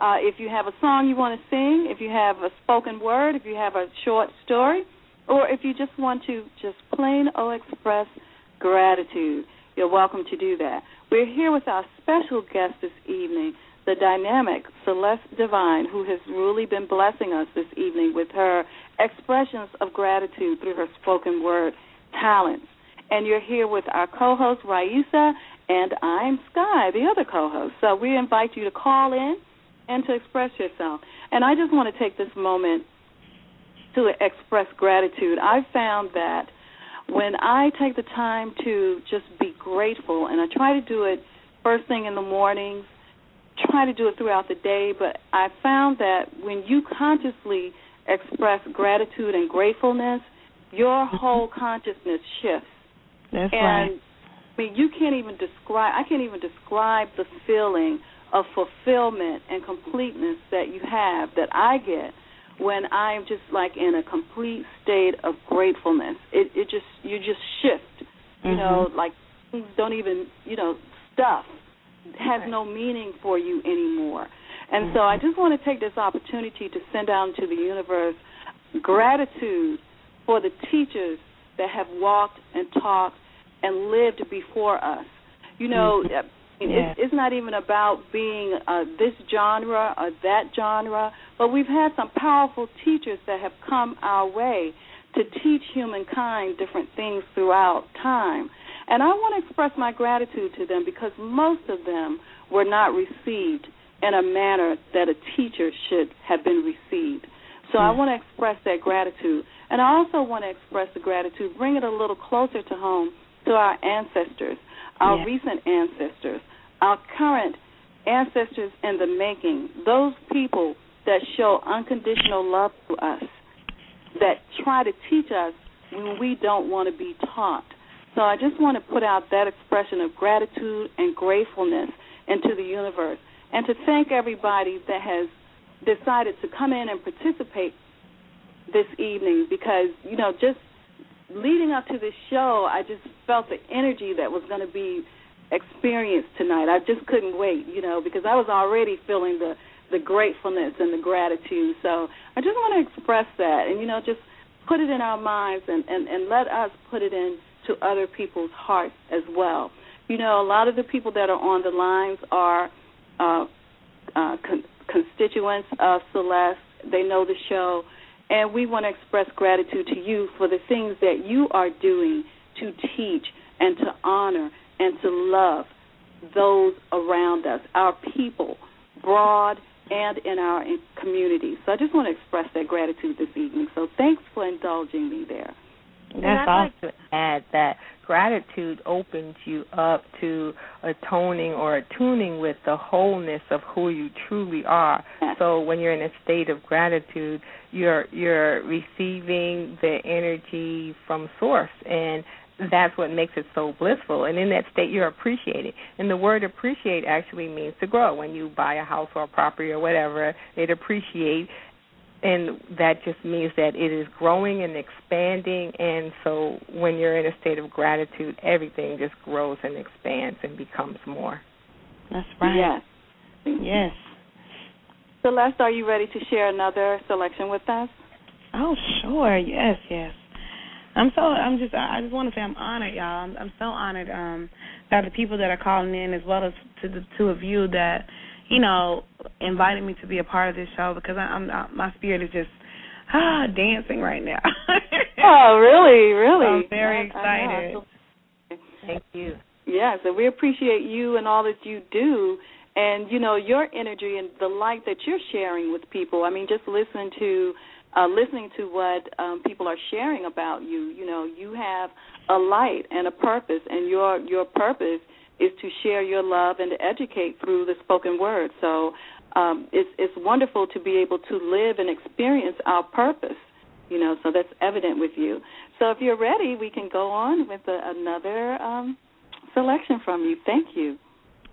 uh, if you have a song you want to sing, if you have a spoken word, if you have a short story, or if you just want to just plain old express gratitude. You're welcome to do that. We're here with our special guest this evening, the dynamic Celest Devine, who has really been blessing us this evening with her expressions of gratitude through her spoken word talents. And you're here with our co host, Raisa, and I'm Sky, the other co host. So we invite you to call in and to express yourself. And I just want to take this moment to express gratitude. I've found that when I take the time to just be grateful, and I try to do it first thing in the mornings, try to do it throughout the day, but I found that when you consciously express gratitude and gratefulness, your mm-hmm. whole consciousness shifts. That's and right. I mean, you can't even describe. I can't even describe the feeling of fulfillment and completeness that you have that I get when I'm just like in a complete state of gratefulness. It it just you just shift. You mm-hmm. know, like don't even you know stuff has no meaning for you anymore. And so I just want to take this opportunity to send out into the universe gratitude for the teachers that have walked and talked and lived before us. You know, mm-hmm. Yeah. It's, it's not even about being uh, this genre or that genre, but we've had some powerful teachers that have come our way to teach humankind different things throughout time. And I want to express my gratitude to them because most of them were not received in a manner that a teacher should have been received. So I hmm. want to express that gratitude. And I also want to express the gratitude, bring it a little closer to home to our ancestors, our recent ancestors, our current ancestors in the making, those people that show unconditional love to us, that try to teach us when we don't want to be taught. So I just want to put out that expression of gratitude and gratefulness into the universe and to thank everybody that has decided to come in and participate this evening because, you know, just leading up to this show, I just felt the energy that was going to be experienced tonight. I just couldn't wait, you know, because I was already feeling the the gratefulness and the gratitude. So I just want to express that and you know just put it in our minds and and and let us put it into other people's hearts as well. You know, a lot of the people that are on the lines are uh, uh, con- constituents of Celest. They know the show, and we want to express gratitude to you for the things that you are doing to teach and to honor and to love those around us, our people, broad and in our community. So I just want to express that gratitude this evening. So thanks for indulging me there. And I'd like to add that gratitude opens you up to atoning or attuning with the wholeness of who you truly are. So when you're in a state of gratitude, you're you're receiving the energy from source and that's what makes it so blissful. And in that state, you're appreciating. And the word appreciate actually means to grow. When you buy a house or a property or whatever, it appreciate and that just means that it is growing and expanding and so when you're in a state of gratitude everything just grows and expands and becomes more. That's right. Yes. Yes. Celest are you ready to share another selection with us? Oh sure. Yes yes. I'm so i'm just i just want to say i'm honored y'all. I'm, I'm so honored um that the people that are calling in as well as to the two of you that you know, inviting me to be a part of this show because I, I'm I, my spirit is just ah dancing right now. oh, really, really? I'm very excited. Thank you. Yes, and we appreciate you and all that you do, and you know your energy and the light that you're sharing with people. I mean, just listen to. Uh, listening to what um, people are sharing about you, you know, you have a light and a purpose, and your your purpose is to share your love and to educate through the spoken word. So um, it's it's wonderful to be able to live and experience our purpose. You know, so that's evident with you. So if you're ready, we can go on with a, another um, selection from you. Thank you.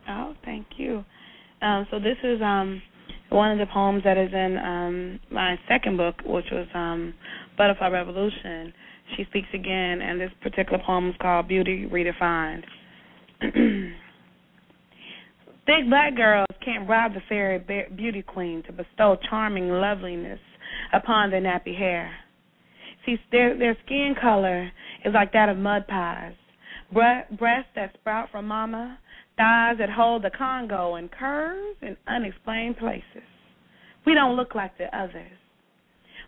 Oh, thank you. Um, so this is um, one of the poems that is in um, my second book, which was um, Butterfly Revolution. She speaks again, and this particular poem is called Beauty Redefined. Thick black girls can't bribe the fairy beauty queen to bestow charming loveliness upon their nappy hair. See, their their skin color is like that of mud pies, Bre- breasts that sprout from mama, thighs that hold the Congo, and curves in unexplained places. We don't look like the others.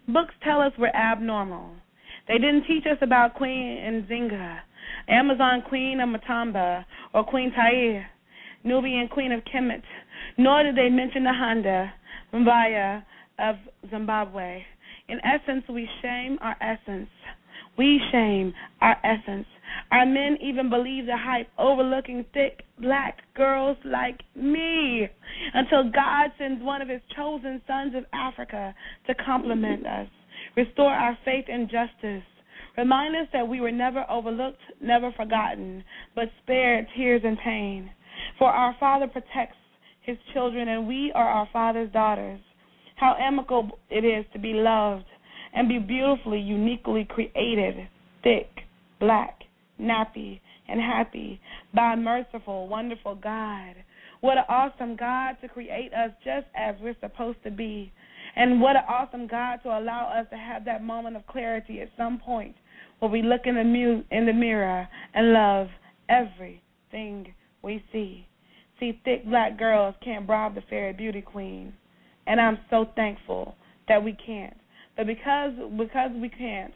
Books tell us we're abnormal. They didn't teach us about Queen Nzinga, Amazon Queen of Matamba, or Queen Tair, Nubian Queen of Kemet, nor did they mention the Honda, Mbaya of Zimbabwe. In essence, we shame our essence. We shame our essence. Our men even believe the hype, overlooking thick black girls like me, until God sends one of his chosen sons of Africa to compliment us, restore our faith in justice, remind us that we were never overlooked, never forgotten, but spared tears and pain. For our Father protects his children, and we are our Father's daughters. How amicable it is to be loved and be beautifully, uniquely created, thick, black, nappy, and happy by merciful, wonderful God. What an awesome God to create us just as we're supposed to be. And what an awesome God to allow us to have that moment of clarity at some point where we look in the, mu- in the mirror and love everything we see. See, thick black girls can't bribe the fairy beauty queen, and I'm so thankful that we can't. But because because we can't,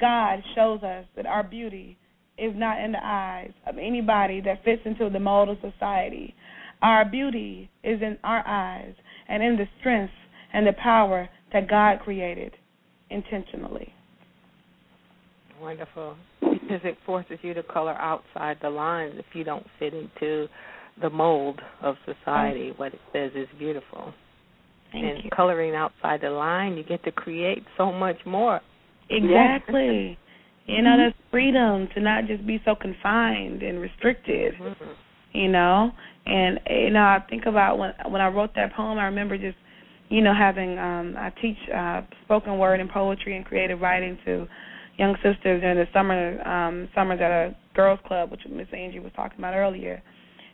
God shows us that our beauty is not in the eyes of anybody that fits into the mold of society. Our beauty is in our eyes and in the strength and the power that God created intentionally. Wonderful. because it forces you to color outside the lines if you don't fit into the mold of society. What it says is beautiful. Thank and you. coloring outside the line, you get to create so much more. Exactly. You know, that's freedom to not just be so confined and restricted. Mm-hmm. You know, and you know, I think about when when I wrote that poem. I remember just, you know, having um I teach uh spoken word and poetry and creative writing to young sisters during the summer um summers at a girls club, which Miss Angie was talking about earlier.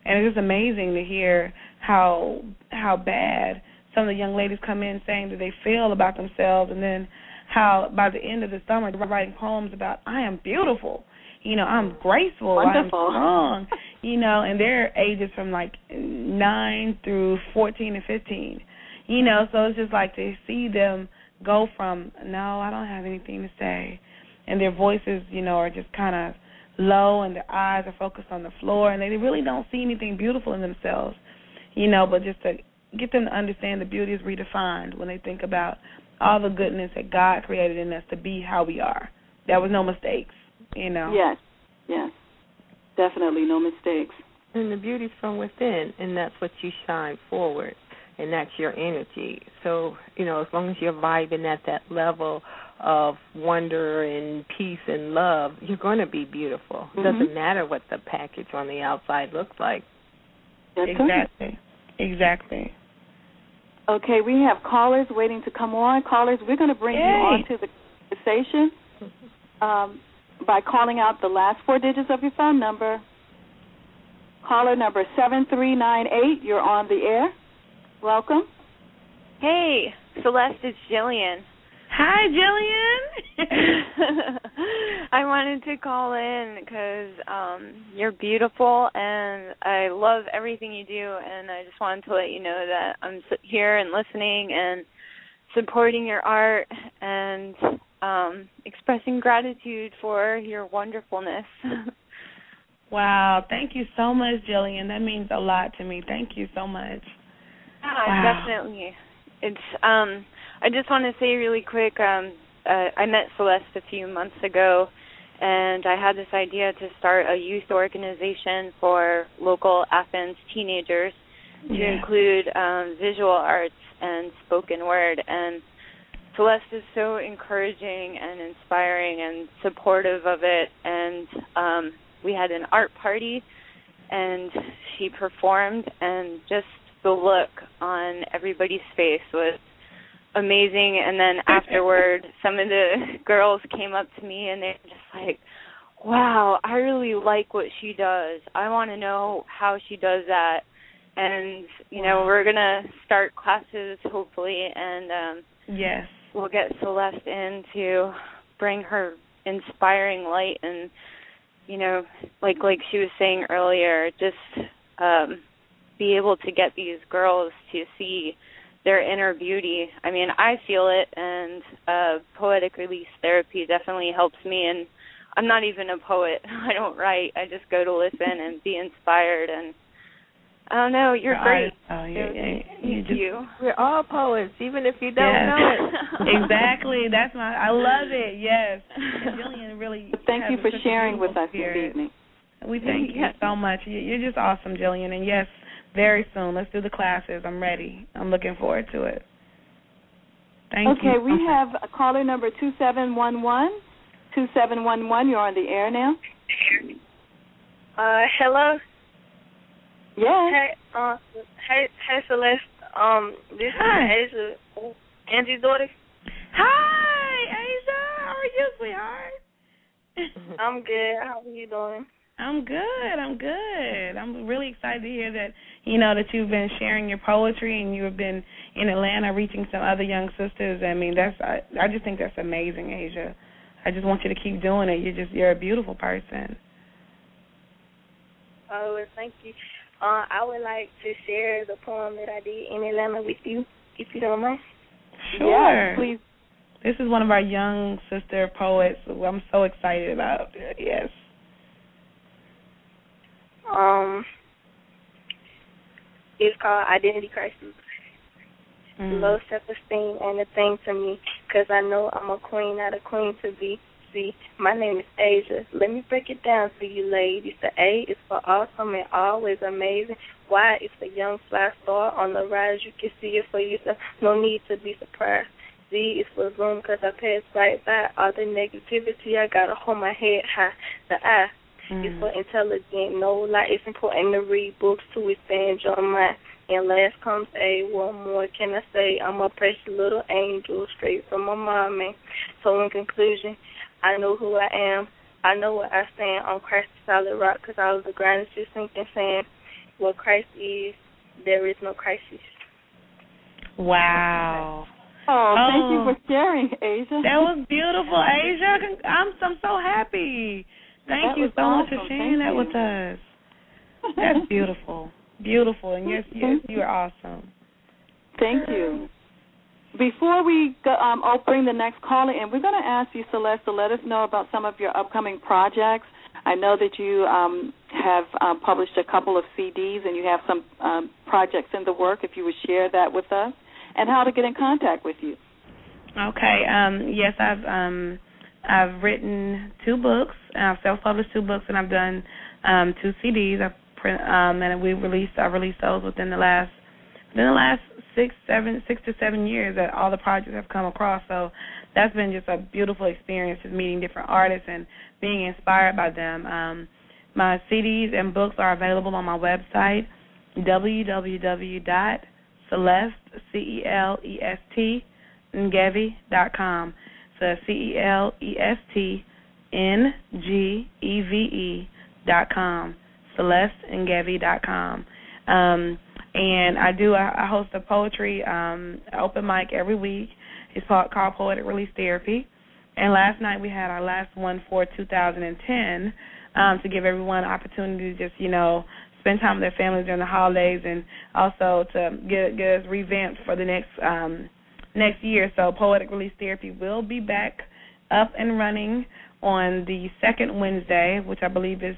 And it's just amazing to hear how how bad some of the young ladies come in saying that they feel about themselves, and then how by the end of the summer they're writing poems about I am beautiful, you know, I'm graceful, I'm strong, you know, and their ages from like nine through fourteen and fifteen, you know, so it's just like to see them go from no, I don't have anything to say, and their voices, you know, are just kind of low, and their eyes are focused on the floor, and they really don't see anything beautiful in themselves, you know, but just to get them to understand the beauty is redefined when they think about all the goodness that God created in us to be how we are. There was no mistakes, you know. Yes, yes, definitely no mistakes. And the beauty's from within, and that's what you shine forward, and that's your energy. So, you know, as long as you're vibing at that level of wonder and peace and love, you're going to be beautiful. It Mhm. doesn't matter what the package on the outside looks like. Yes, sir. Exactly. Exactly. Okay, we have callers waiting to come on. Callers, we're going to bring you Yay. on to the conversation um, by calling out the last four digits of your phone number. Caller number 7398, you're on the air. Welcome. Hey, Celest, it's Jillian. Hi, Jillian. I wanted to call in because um, you're beautiful and I love everything you do, and I just wanted to let you know that I'm s- here and listening and supporting your art and um, expressing gratitude for your wonderfulness. wow, thank you so much, Jillian. That means a lot to me. Thank you so much. Yeah, Wow. definitely. It's um I just want to say really quick um uh, I met Celest a few months ago and I had this idea to start a youth organization for local Athens teenagers to Yeah. include um visual arts and spoken word and Celest is so encouraging and inspiring and supportive of it and um we had an art party and she performed and just the look on everybody's face was amazing. And then afterward some of the girls came up to me and they were just like wow i really like what she does. I want to know how she does that. And you know we're going to start classes hopefully and um Yes. we'll get Celest in to bring her inspiring light and you know like like she was saying earlier just um be able to get these girls to see their inner beauty. I mean, I feel it and uh poetic release therapy definitely helps me and I'm not even a poet. I don't write. I just go to listen and be inspired and I don't know, you're Your great. artist- Oh, yeah, yeah. You Thank just, you. We're all poets, even if you don't Yes. know it. exactly. That's my. I love it. Yes. And Jillian really. Thank you for sharing with beautiful us this evening. We thank you so much. You- You're just awesome, Jillian. And yes, very soon. Let's do the classes. I'm ready. I'm looking forward to it. Thank you. okay, we have a caller number 2711. 2711, you're on the air now. Uh, hello. Yes. Hey, uh, hey, hey, Celest. Um, this Hi. is Asia, Angie's daughter. Hi, Asia. How are you, sweetheart? I'm good. How are you doing? I'm good. I'm good. I'm really excited to hear that you know that you've been sharing your poetry and you have been in Atlanta reaching some other young sisters. I mean, that's I, I just think that's amazing, Asia. I just want you to keep doing it. You're just you're a beautiful person. Oh, well, thank you. Uh, I would like to share the poem that I did in Atlanta with you, if you don't mind. Sure. Yes, please. This is one of our young sister poets. who I'm so excited about. Yes. Um, it's called Identity Crisis. Mm. Low self-esteem and a thing to me, because I know I'm a queen, not a queen to be. see, my name is Asia. Let me break it down for you ladies. The A is for awesome and always amazing. Y is for young fly star on the rise. You can see it for yourself. No need to be surprised. Z is for room because I pass right by all the negativity. I gotta hold my head high. The I mm. is for intelligent. No lie. It's important to read books to expand your mind. And last comes A. one more can I say? I'm a precious little angel straight from my mommy. So in conclusion, I know who I am. I know where I stand on Christ's solid rock because I was the ground just sinking sand. What Christ is, there is no crisis. Wow. Oh, oh, thank you for sharing, Asia. That was beautiful, Asia. I'm I'm so happy. Thank that you so awesome. much for sharing thank that you. with us. That's beautiful. Beautiful, and yes, yes, you are awesome. Thank you. Before we go, um, I'll bring the next caller in. We're going to ask you, Celest, to let us know about some of your upcoming projects. I know that you um, have um, published a couple of CDs and you have some um, projects in the work. If you would share that with us, and how to get in contact with you. Okay. Um, yes, I've um, I've written two books. I've self-published two books, and I've done um, two CDs. I've print, um, and we released. I released those within the last within the last six, seven, six to seven years that all the projects have come across. So that's been just a beautiful experience, just meeting different artists and being inspired by them. Um, my CDs and books are available on my website, www.celest, C-E-L-E-S-T, Ngeve.com. So C-E-L-E-S-T-N-G-E-V-E dot com. CelestNgeve.com. Um, and I do I, I host a poetry um open mic every week. It's called, called Poetic Release Therapy. And last night we had our last one for 2010 um, to give everyone an opportunity to just you know spend time with their families during the holidays and also to get get us revamped for the next um, next year. So Poetic Release Therapy will be back up and running on the second Wednesday, which I believe is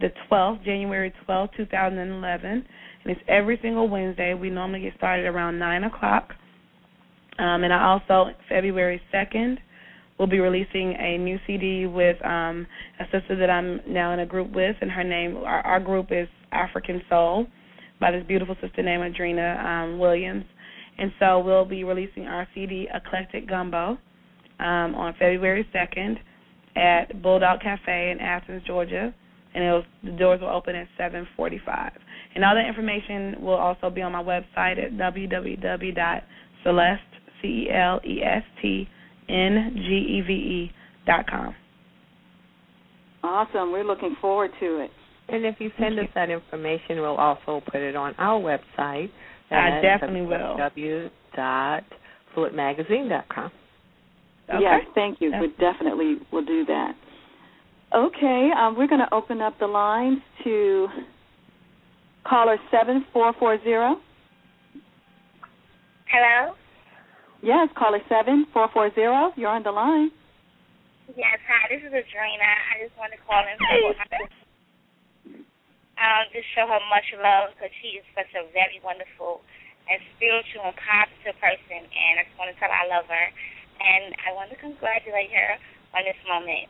the 12th, January 12th, 2011. And it's every single Wednesday. We normally get started around 9 o'clock. Um, and I also, February 2nd, will be releasing a new CD with um, a sister that I'm now in a group with, and her name, our, our group is African Soul, by this beautiful sister named Adrena um, Williams. And so we'll be releasing our CD, Eclectic Gumbo, um, on February 2nd at Bulldog Cafe in Athens, Georgia and it was, the doors will open at 7:45. And all that information will also be on my website at www.celest c e l e s t n g e v e dot com. Awesome. We're looking forward to it. And if you send us that information, we'll also put it on our website. I definitely will. www.fluidmagazine.com. Okay. Yes, thank you. We definitely will do that. Okay, um, we're going to open up the lines to caller 7440. Hello? Yes, caller 7440. You're on the line. Yes, hi, this is Adrena. I just want to call and um, just show her much love because she is such a very wonderful and spiritual and positive person, and I just want to tell her I love her. And I want to congratulate her on this moment.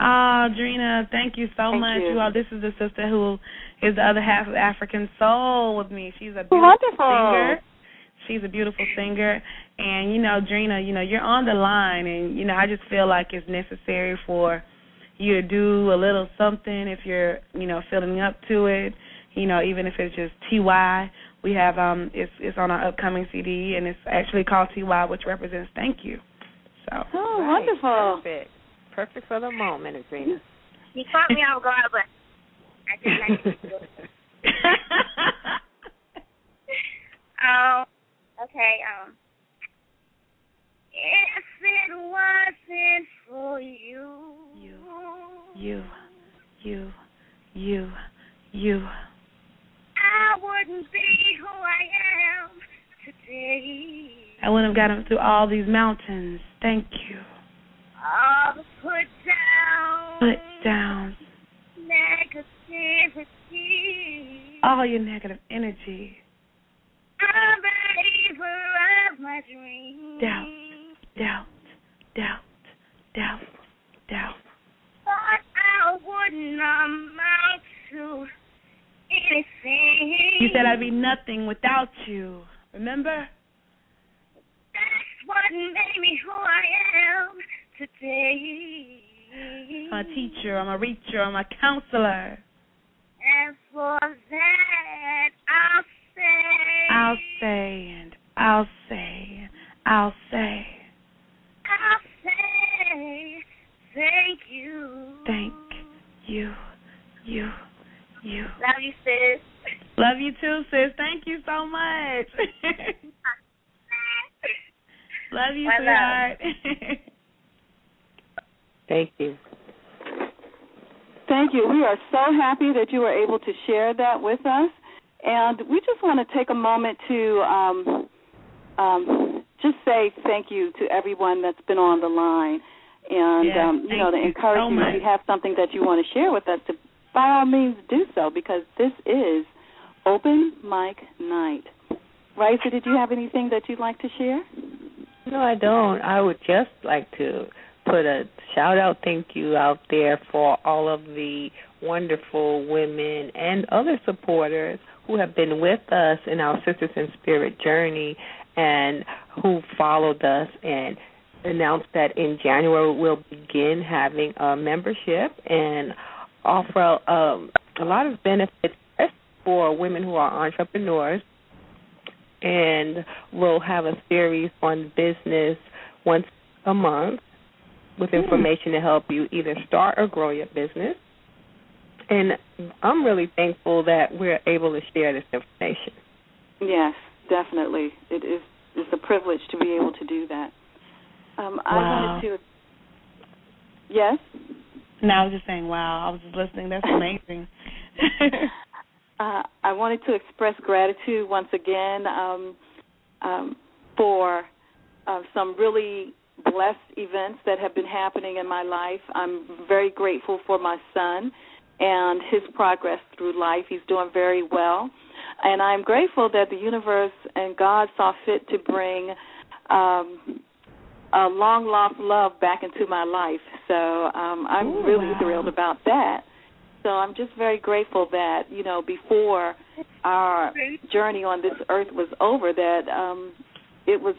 Ah, oh, Drina, thank you so thank much. You. all, this is the sister who is the other half of African Soul with me. She's a beautiful Wonderful. singer. She's a beautiful singer, and you know, Drina, you know, you're on the line, and you know, I just feel like it's necessary for you do a little something if you're, you know, feeling up to it. You know, even if it's just Ty. We have um, it's it's on our upcoming CD, and it's actually called Ty, which represents thank you. So. Oh, right. wonderful. Perfect perfect for the moment, Adrena. You caught me off guard, but I just like to do it. um, okay, um, if it wasn't for you, you, you, you, you, you, I wouldn't be who I am today. I wouldn't have gotten through all these mountains. Thank you. All the put down. Put down. Negativity. All your negative energy. I'm for of my dreams. Doubt. Nothing without you. Remember? That's what made me who I am today. I'm a teacher, I'm a reacher, I'm a counselor. And for that, I'll say. I'll say and I'll say, I'll say. I'll say thank you. Thank you, you, you. Love you, sis. Love you too, sis. Thank you so much. Love you, My sweetheart. Thank you. Thank you. We are so happy that you were able to share that with us. And we just want to take a moment to um, um, just say thank you to everyone that's been on the line. And, Yes, um, you know, to thank you encourage so you, if you have something that you want to share with us, to by all means do so because this is Open Mic Night. Raisa, did you have anything that you'd like to share? No, I don't. I would just like to put a shout out thank you out there for all of the wonderful women and other supporters who have been with us in our Sisters in Spirit journey and who followed us and announced that in January we'll begin having a membership and offer um, a lot of benefits for women who are entrepreneurs and we'll have a series on business once a month with information to help you either start or grow your business. And I'm really thankful that we're able to share this information. Yes, definitely. It is it's a privilege to be able to do that. Um, I Wow. wanted to. Yes. no, I was just saying, wow. I was just listening. That's amazing. Uh, I wanted to express gratitude once again um, um, for uh, some really blessed events that have been happening in my life. I'm very grateful for my son and his progress through life. He's doing very well. And I'm grateful that the universe and God saw fit to bring um, a long lost love back into my life. So um, I'm Ooh, really wow. thrilled about that. So I'm just very grateful that you know before our journey on this earth was over, that um, it was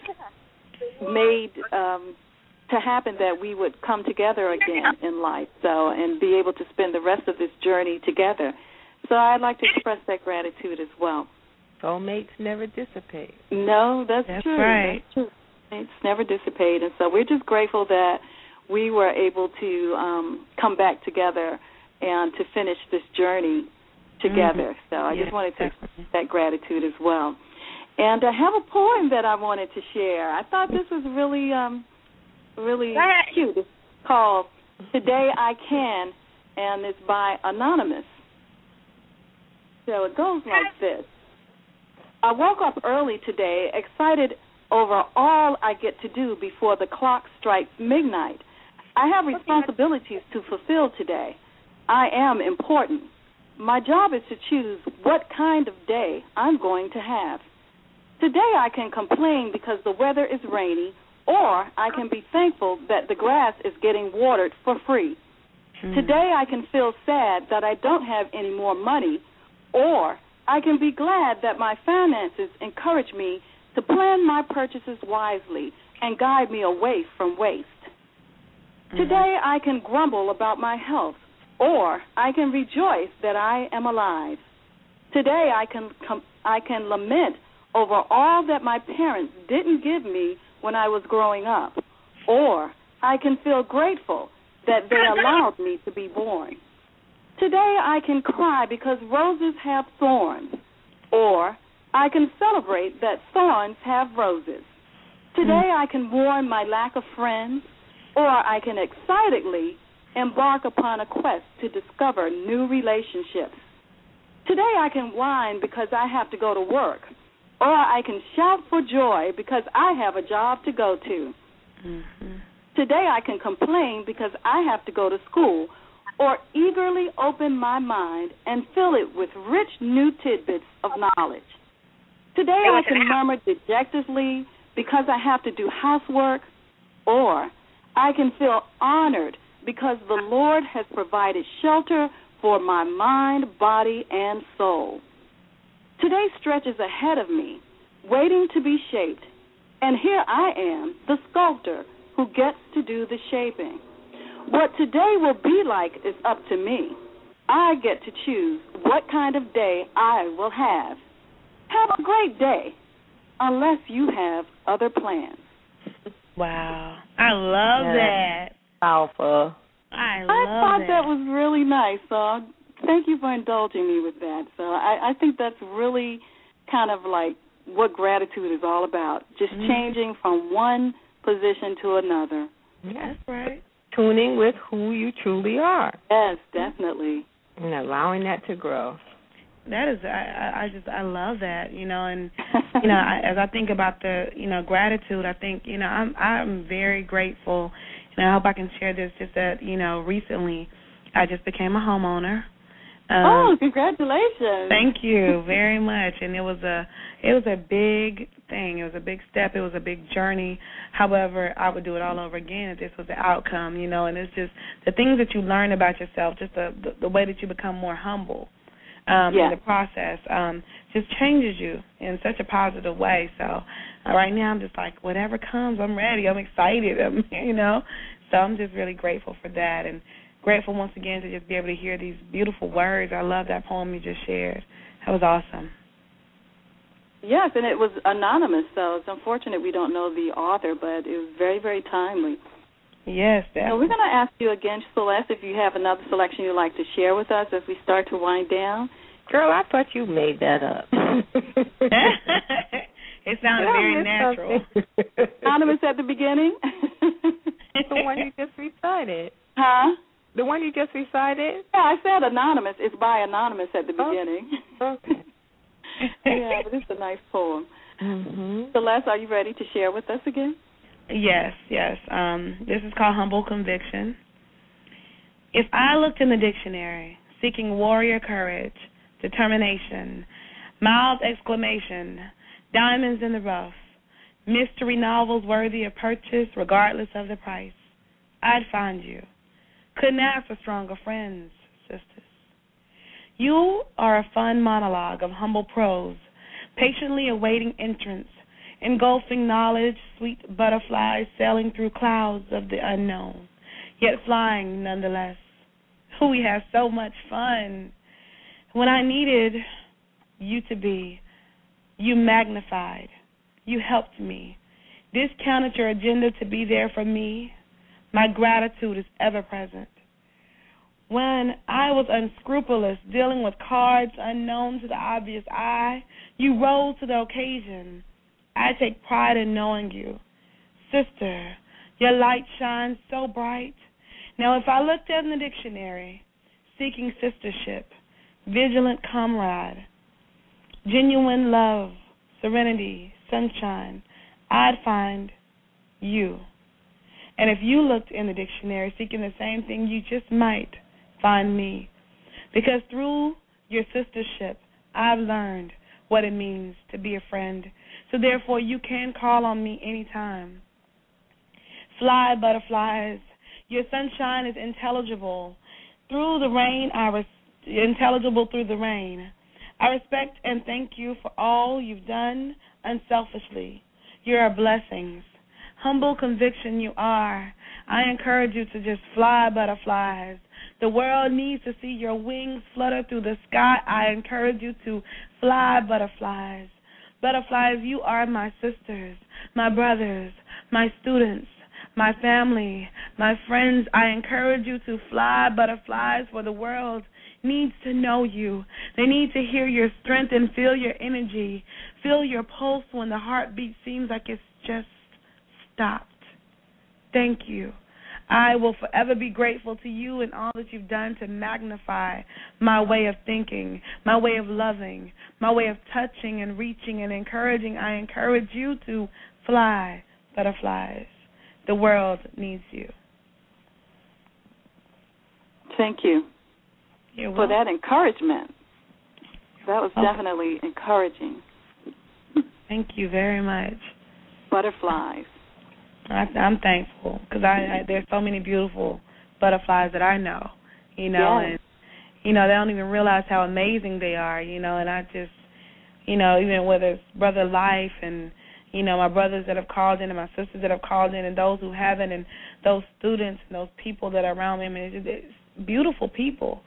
made um, to happen that we would come together again in life. So and be able to spend the rest of this journey together. So I'd like to express that gratitude as well. Soulmates never dissipate. No, that's, That's true. right. That's true. It's never dissipate, and so we're just grateful that we were able to um, come back together and to finish this journey together. So I Yes, just wanted to express that gratitude as well. And I have a poem that I wanted to share. I thought this was really, um, really cute. It's called "Today I Can," and it's by Anonymous. So it goes like this. I woke up early today, excited over all I get to do before the clock strikes midnight. I have responsibilities to fulfill today. I am important. My job is to choose what kind of day I'm going to have. Today I can complain because the weather is rainy, or I can be thankful that the grass is getting watered for free. Hmm. Today I can feel sad that I don't have any more money, or I can be glad that my finances encourage me to plan my purchases wisely and guide me away from waste. Mm-hmm. Today I can grumble about my health, or I can rejoice that I am alive. Today I can com- I can lament over all that my parents didn't give me when I was growing up, or I can feel grateful that they allowed me to be born. Today I can cry because roses have thorns, or I can celebrate that thorns have roses. Today I can mourn my lack of friends, or I can excitedly embark upon a quest to discover new relationships. Today I can whine because I have to go to work, or I can shout for joy because I have a job to go to. Today I can complain because I have to go to school, or eagerly open my mind and fill it with rich new tidbits of knowledge. Today I can murmur dejectedly because I have to do housework, or I can feel honored because the Lord has provided shelter for my mind, body, and soul. Today stretches ahead of me, waiting to be shaped. And here I am, the sculptor who gets to do the shaping. What today will be like is up to me. I get to choose what kind of day I will have. Have a great day, unless you have other plans. Wow. I love Yeah. that. Powerful. I love I thought that. that was really nice. So thank you for indulging me with that. So I, I think that's really kind of like what gratitude is all about. Just Mhm. changing from one position to another. Yes. That's right. Tuning with who you truly are Yes, definitely. and allowing that to grow. That is, I, I I just, I love that, you know, and you know, I, as I think about the, you know, gratitude, I think, you know, I'm, I'm very grateful, and I hope I can share this. Just that, you know, recently, I just became a homeowner. Um, oh, congratulations. Thank you very much. And it was a it was a big thing. It was a big step. It was a big journey. However, I would do it all over again if this was the outcome, you know, and it's just the things that you learn about yourself, just the the, the way that you become more humble um Yeah. in the process um just changes you in such a positive way. So uh, right now I'm just like whatever comes, I'm ready. I'm excited. I'm you know. So I'm just really grateful for that and grateful once again to just be able to hear these beautiful words. I love that poem you just shared. That was awesome. Yes, and it was anonymous, so it's unfortunate we don't know the author, but it was very, very timely. Yes, So definitely. we're going to ask you again, Celest, if you have another selection you'd like to share with us as we start to wind down. Girl, I thought you made that up. it sounded Did I very natural. Anonymous at the beginning. the one you just recited. huh? The one you just recited? Yeah, I said anonymous. It's by anonymous at the Oh. beginning. Okay. yeah, but it's a nice poem. Mhm. Celest, are you ready to share with us again? Yes, yes. Um, this is called humble conviction. If I looked in the dictionary seeking warrior courage, determination, mild exclamation, diamonds in the rough, mystery novels worthy of purchase regardless of the price, I'd find you. Couldn't ask for stronger friends, sisters. You are a fun monologue of humble prose, patiently awaiting entrance engulfing knowledge, sweet butterflies sailing through clouds of the unknown, yet flying nonetheless. We had so much fun. When I needed you to be, you magnified, you helped me, discounted your agenda to be there for me. My gratitude is ever present. When I was unscrupulous, dealing with cards unknown to the obvious eye, you rose to the occasion. I take pride in knowing you. Sister, your light shines so bright. Now, if I looked in the dictionary, seeking sistership, vigilant comrade, genuine love, serenity, sunshine, I'd find you. And if you looked in the dictionary seeking the same thing, you just might find me. Because through your sistership, I've learned what it means to be a friend. So therefore, you can call on me anytime. Fly, butterflies. Your sunshine is intelligible. Through the rain, I res- intelligible through the rain. I respect and thank you for all you've done unselfishly. You are a blessings. Humble conviction you are. I encourage you to just fly, butterflies. The world needs to see your wings flutter through the sky. I encourage you to fly, butterflies. Butterflies, you are my sisters, my brothers, my students, my family, my friends. I encourage you to fly, butterflies, for the world needs to know you. They need to hear your strength and feel your energy. Feel your pulse when the heartbeat seems like it's just stopped. Thank you. I will forever be grateful to you and all that you've done to magnify my way of thinking, my way of loving, my way of touching and reaching and encouraging. I encourage you to fly, butterflies. The world needs you. Thank you for that encouragement. That was Okay. definitely encouraging. Thank you very much. Butterflies. I, I'm thankful because I, I there's so many beautiful butterflies that I know, you know, Yes. and you know they don't even realize how amazing they are, you know, and I just you know, even whether it's brother life and you know my brothers that have called in and my sisters that have called in and those who haven't and those students and those people that are around me. I mean, it's, it's beautiful people,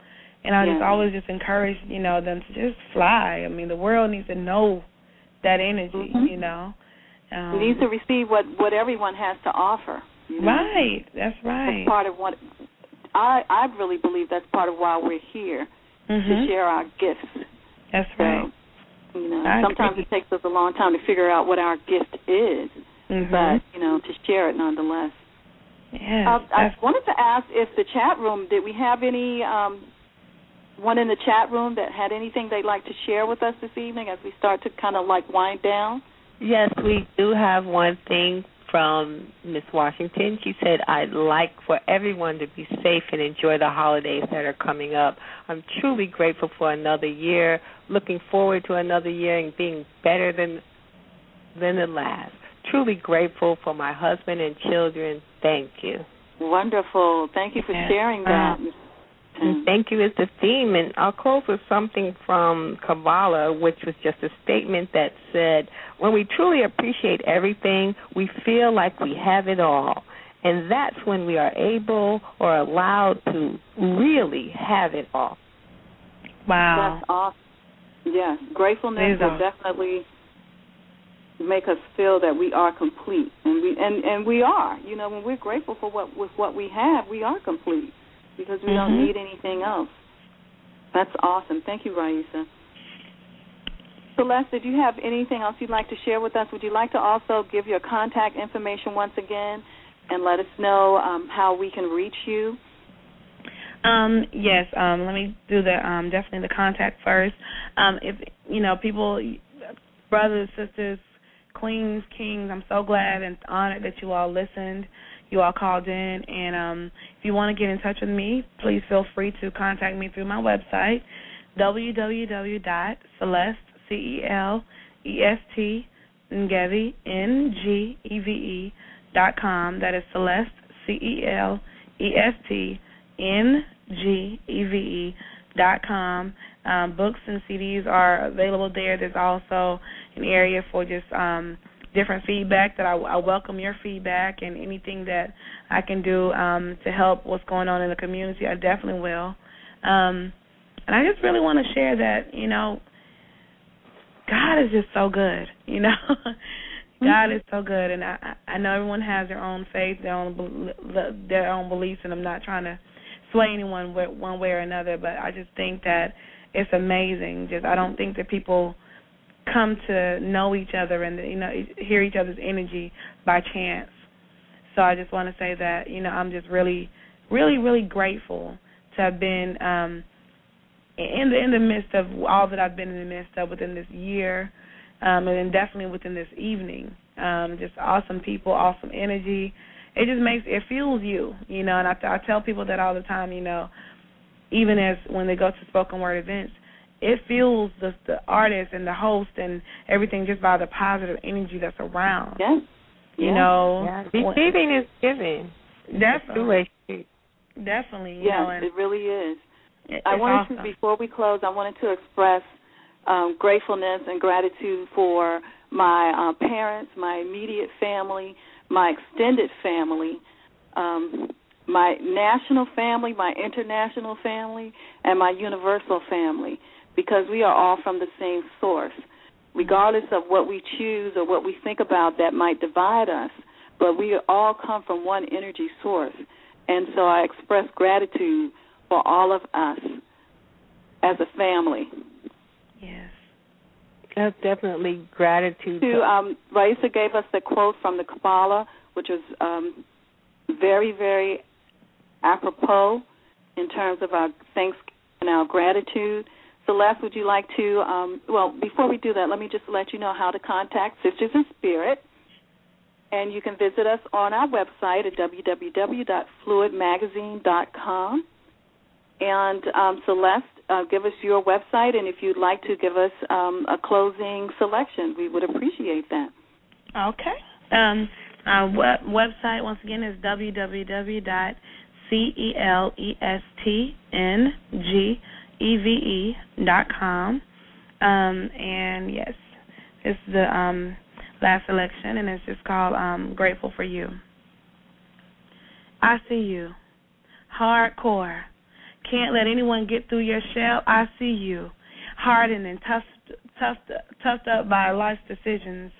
and I Yeah. just always just encourage you know them to just fly. I mean, the world needs to know that energy, Mhm. you know. Um, needs to receive what what everyone has to offer. you know? Right, that's right. That's part of what I I really believe that's part of why we're here to Mhm. share our gifts. That's So, right. You know, I sometimes agree. it takes us a long time to figure out what our gift is, Mhm. but you know, to share it nonetheless. Yes, Uh, I wanted to ask if the chat room did we have any um, one in the chat room that had anything they'd like to share with us this evening as we start to kind of like wind down. Yes, we do have one thing from Miss Washington. She said, I'd like for everyone to be safe and enjoy the holidays that are coming up. I'm truly grateful for another year, looking forward to another year and being better than than the last. Truly grateful for my husband and children. Thank you. Wonderful. Thank you for Yeah. sharing that. And mm-hmm. thank you is the theme. And I'll close with something from Kabbalah, which was just a statement that said, When we truly appreciate everything, we feel like we have it all. And that's when we are able or allowed to really have it all. Wow. That's awesome. Yes, gratefulness It is will awesome. definitely make us feel that we are complete, and we and and we are. You know, when we're grateful for what with what we have, we are complete because we don't Mhm. need anything else. That's awesome. Thank you, Raisa. Celest, did you have anything else you'd like to share with us? Would you like to also give your contact information once again and let us know um, how we can reach you? Um, yes, um, let me do the um definitely the contact first. Um, if you know, people brothers, sisters, queens, kings, I'm so glad and honored that you all listened. You all called in and um if you want to get in touch with me, please feel free to contact me through my website, www.celest dot com. That is Celest C E L E S T N G E V E dot com. Um, books and CDs are available there. There's also an area for just um, different feedback that I, I welcome your feedback and anything that I can do um, to help what's going on in the community. I definitely will. Um, and I just really want to share that you know God is just so good. You know, God is so good, and I I know everyone has their own faith, their own their own beliefs, and I'm not trying to sway anyone one way or another, but I just think that it's amazing. Just I don't think that people come to know each other and you know hear each other's energy by chance. So I just want to say that you know I'm just really, really, really grateful to have been um in the in the midst of all that I've been in the midst of within this year, um, and definitely within this evening. Um, just awesome people, awesome energy. It just makes it fuels you, you know. And I, I tell people that all the time, you know, even as when they go to spoken word events, it fuels the the artist and the host and everything just by the positive energy that's around. Yeah. You Yeah. know, Yeah. Receiving is giving. definitely, Two-way street. definitely. You Yes, know, and it really is. it- I wanted awesome. to before we close, I wanted to express um, gratefulness and gratitude for my uh, parents, my immediate family, my extended family, um, my national family, my international family, and my universal family, because we are all from the same source. Regardless of what we choose or what we think about that might divide us, but we all come from one energy source. And so I express gratitude for all of us as a family. Yes. That's definitely gratitude. To um, Raisa gave us the quote from the Kabbalah, which is um, very, very apropos in terms of our thanks and our gratitude. Celest, would you like to? Um, well, before we do that, let me just let you know how to contact Sisters in Spirit. And you can visit us on our website at www.fluidmagazine.com. And um, Celest, uh, give us your website, and if you'd like to give us um, a closing selection, we would appreciate that. Okay. Um, our web, website once again is www.celestngeve.com. Um, and yes, it's the um, last selection, and it's just called um, "Grateful for You." I see you, hardcore. Can't let anyone get through your shell. I see you, hardened and tough, tough, toughed up by life's decisions.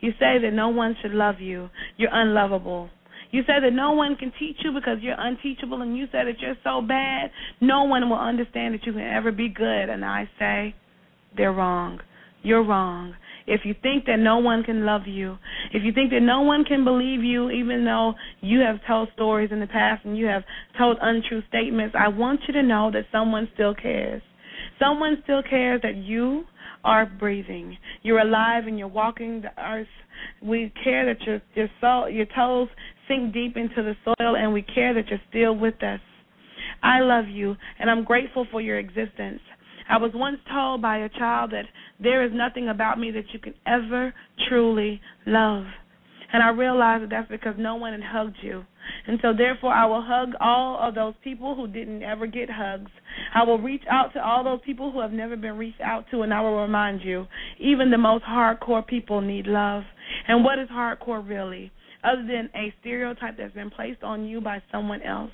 You say that no one should love you. You're unlovable. You say that no one can teach you because you're unteachable, and you say that you're so bad, no one will understand that you can ever be good. And I say, they're wrong. You're wrong. If you think that no one can love you, if you think that no one can believe you, even though you have told stories in the past and you have told untrue statements, I want you to know that someone still cares. Someone still cares that you are breathing. You're alive and you're walking the earth. We care that your your soul, your toes sink deep into the soil, and we care that you're still with us. I love you, and I'm grateful for your existence. I was once told by a child that there is nothing about me that you can ever truly love. And I realized that that's because no one had hugged you. And so, therefore, I will hug all of those people who didn't ever get hugs. I will reach out to all those people who have never been reached out to, and I will remind you even the most hardcore people need love. And what is hardcore really? Other than a stereotype that's been placed on you by someone else.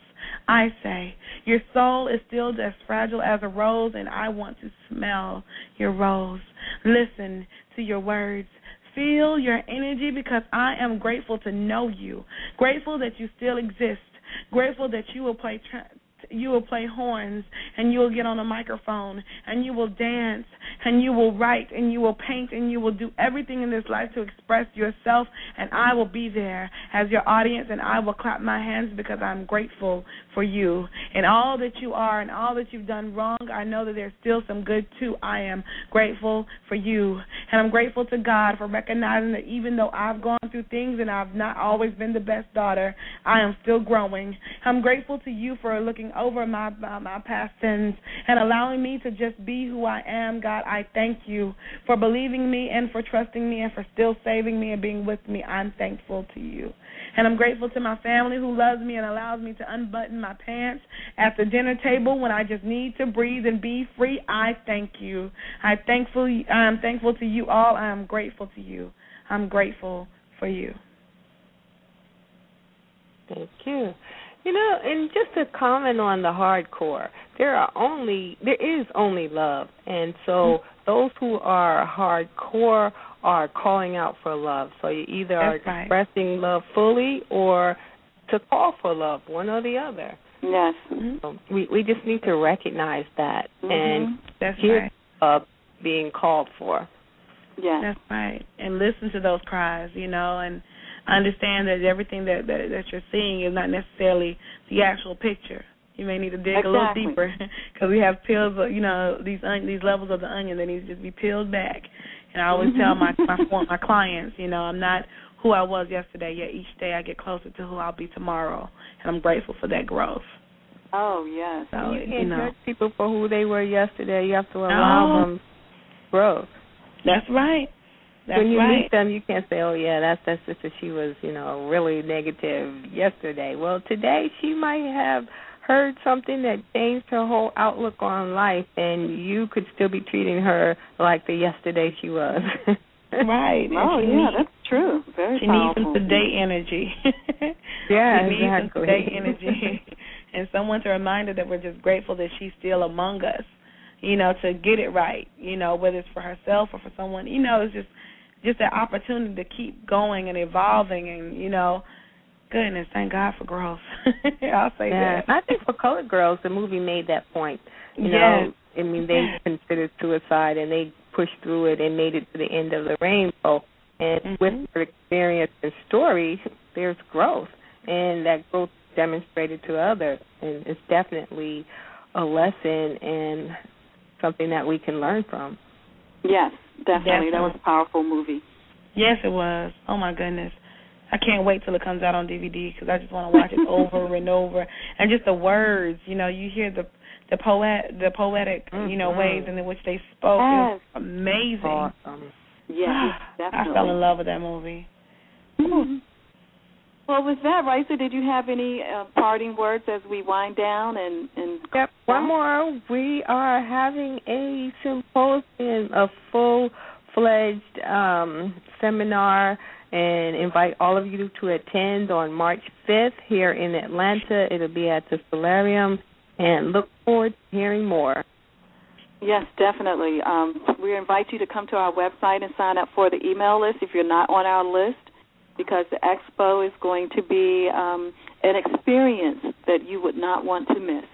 I say, your soul is still as fragile as a rose, and I want to smell your rose. Listen to your words. Feel your energy because I am grateful to know you. Grateful that you still exist. Grateful that you will play tra- you will play horns and you will get on a microphone and you will dance and you will write and you will paint and you will do everything in this life to express yourself and I will be there as your audience and I will clap my hands because I'm grateful for you. And all that you are and all that you've done wrong I know that there's still some good too. I am grateful for you. And I'm grateful to God for recognizing that even though I've gone through things and I've not always been the best daughter I am still growing. I'm grateful to you for looking over my my, my past sins and allowing me to just be who I am. God, I thank you for believing me and for trusting me and for still saving me and being with me. I'm thankful to you. And I'm grateful to my family who loves me and allows me to unbutton my pants at the dinner table when I just need to breathe and be free. I thank you. I thankful I am thankful to you all. I am grateful to you. I'm grateful for you. Thank you. You know, and just to comment on the hardcore, there are only there is only love, and so mm-hmm. those who are hardcore are calling out for love. So you either That's are expressing love fully or to call for love, one or the other. Yes. Mm-hmm. So we we just need to recognize that mm-hmm. and That's hear right. uh, being called for. Yes. That's right. And listen to those cries, you know, and understand that everything that, that that you're seeing is not necessarily the actual picture. You may need to dig exactly. a little deeper because we have peels, of, you know, these on, these levels of the onion that needs to just be peeled back. And I always tell my my mm-hmm. my clients, you know, I'm not who I was yesterday. Yet each day I get closer to who I'll be tomorrow, and I'm grateful for that growth. Oh yes. So you can't you know. judge people for who they were yesterday. You have to allow No. them growth. That's right. That's when you right. meet them, you can't say, "Oh yeah, that's that's just that she was, you know, really negative yesterday." Well, today she might have heard something that changed her whole outlook on life, and you could still be treating her like the yesterday she was. Right. Oh yeah, needs- that's true. Very She powerful. needs some today energy. Yeah, she needs exactly. some today energy, and someone to remind her that we're just grateful that she's still among us. You know, to get it right. You know, whether it's for herself or for someone. You know, it's just just that opportunity to keep going and evolving, and you know, goodness, thank God for growth. I'll say yeah, that. I think for Colored Girls, the movie made that point. You Yes. know, I mean, they considered suicide and they pushed through it and made it to the end of the rainbow. And Mhm. with their experience and story, there's growth, and that growth demonstrated to others, and it's definitely a lesson and something that we can learn from. Yes, definitely. That was a powerful movie. Yes, it was. Oh my goodness. I can't wait till it comes out on DVD because I just want to watch it over and over. And just the words, you know, you hear the the poet, the poetic, you know, Mhm. ways in which they spoke. It was amazing. Awesome. Yes, I fell in love with that movie. Mhm. Well, with that, Raisa, did you have any uh, parting words as we wind down and and? Yep. One more. We are having a symposium, a full-fledged um, seminar, and invite all of you to attend on March 5th here in Atlanta. It'll be at the Solarium, and look forward to hearing more. Yes, definitely. Um, we invite you to come to our website and sign up for the email list if you're not on our list because the expo is going to be um, an experience that you would not want to miss.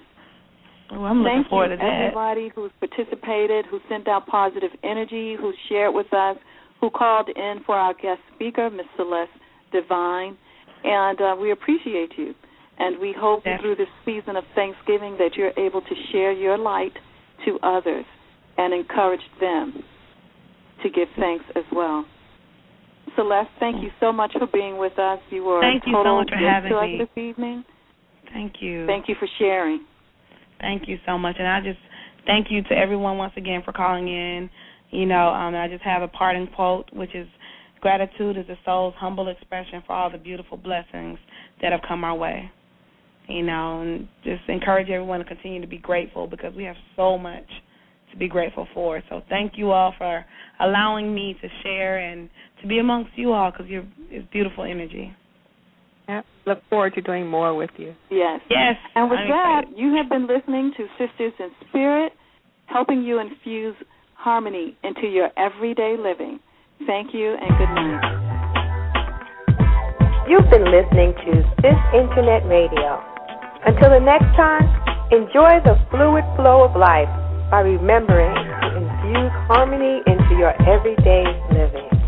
Oh, I'm looking Thank forward you, to that. everybody who's participated, who sent out positive energy, who shared with us, who called in for our guest speaker, Miss Celest Devine, and uh, we appreciate you. And we hope Yes. through this season of Thanksgiving that you're able to share your light to others and encourage them to give thanks as well. Celest, thank you so much for being with us. You were Thank you so much for having me. this evening. Thank you. Thank you for sharing. Thank you so much, and I just thank you to everyone once again for calling in. You know, um, I just have a parting quote, which is gratitude is the soul's humble expression for all the beautiful blessings that have come our way. You know, and just encourage everyone to continue to be grateful because we have so much to be grateful for. So thank you all for allowing me to share and to be amongst you all because you're it's beautiful energy. Yep. Look forward to doing more with you. Yes. Yes. And with I'm that, excited. you have been listening to Sisters in Spirit, helping you infuse harmony into your everyday living. Thank you and good night. You've been listening to This Internet Radio. Until the next time, enjoy the fluid flow of life by remembering to infuse harmony into your everyday living.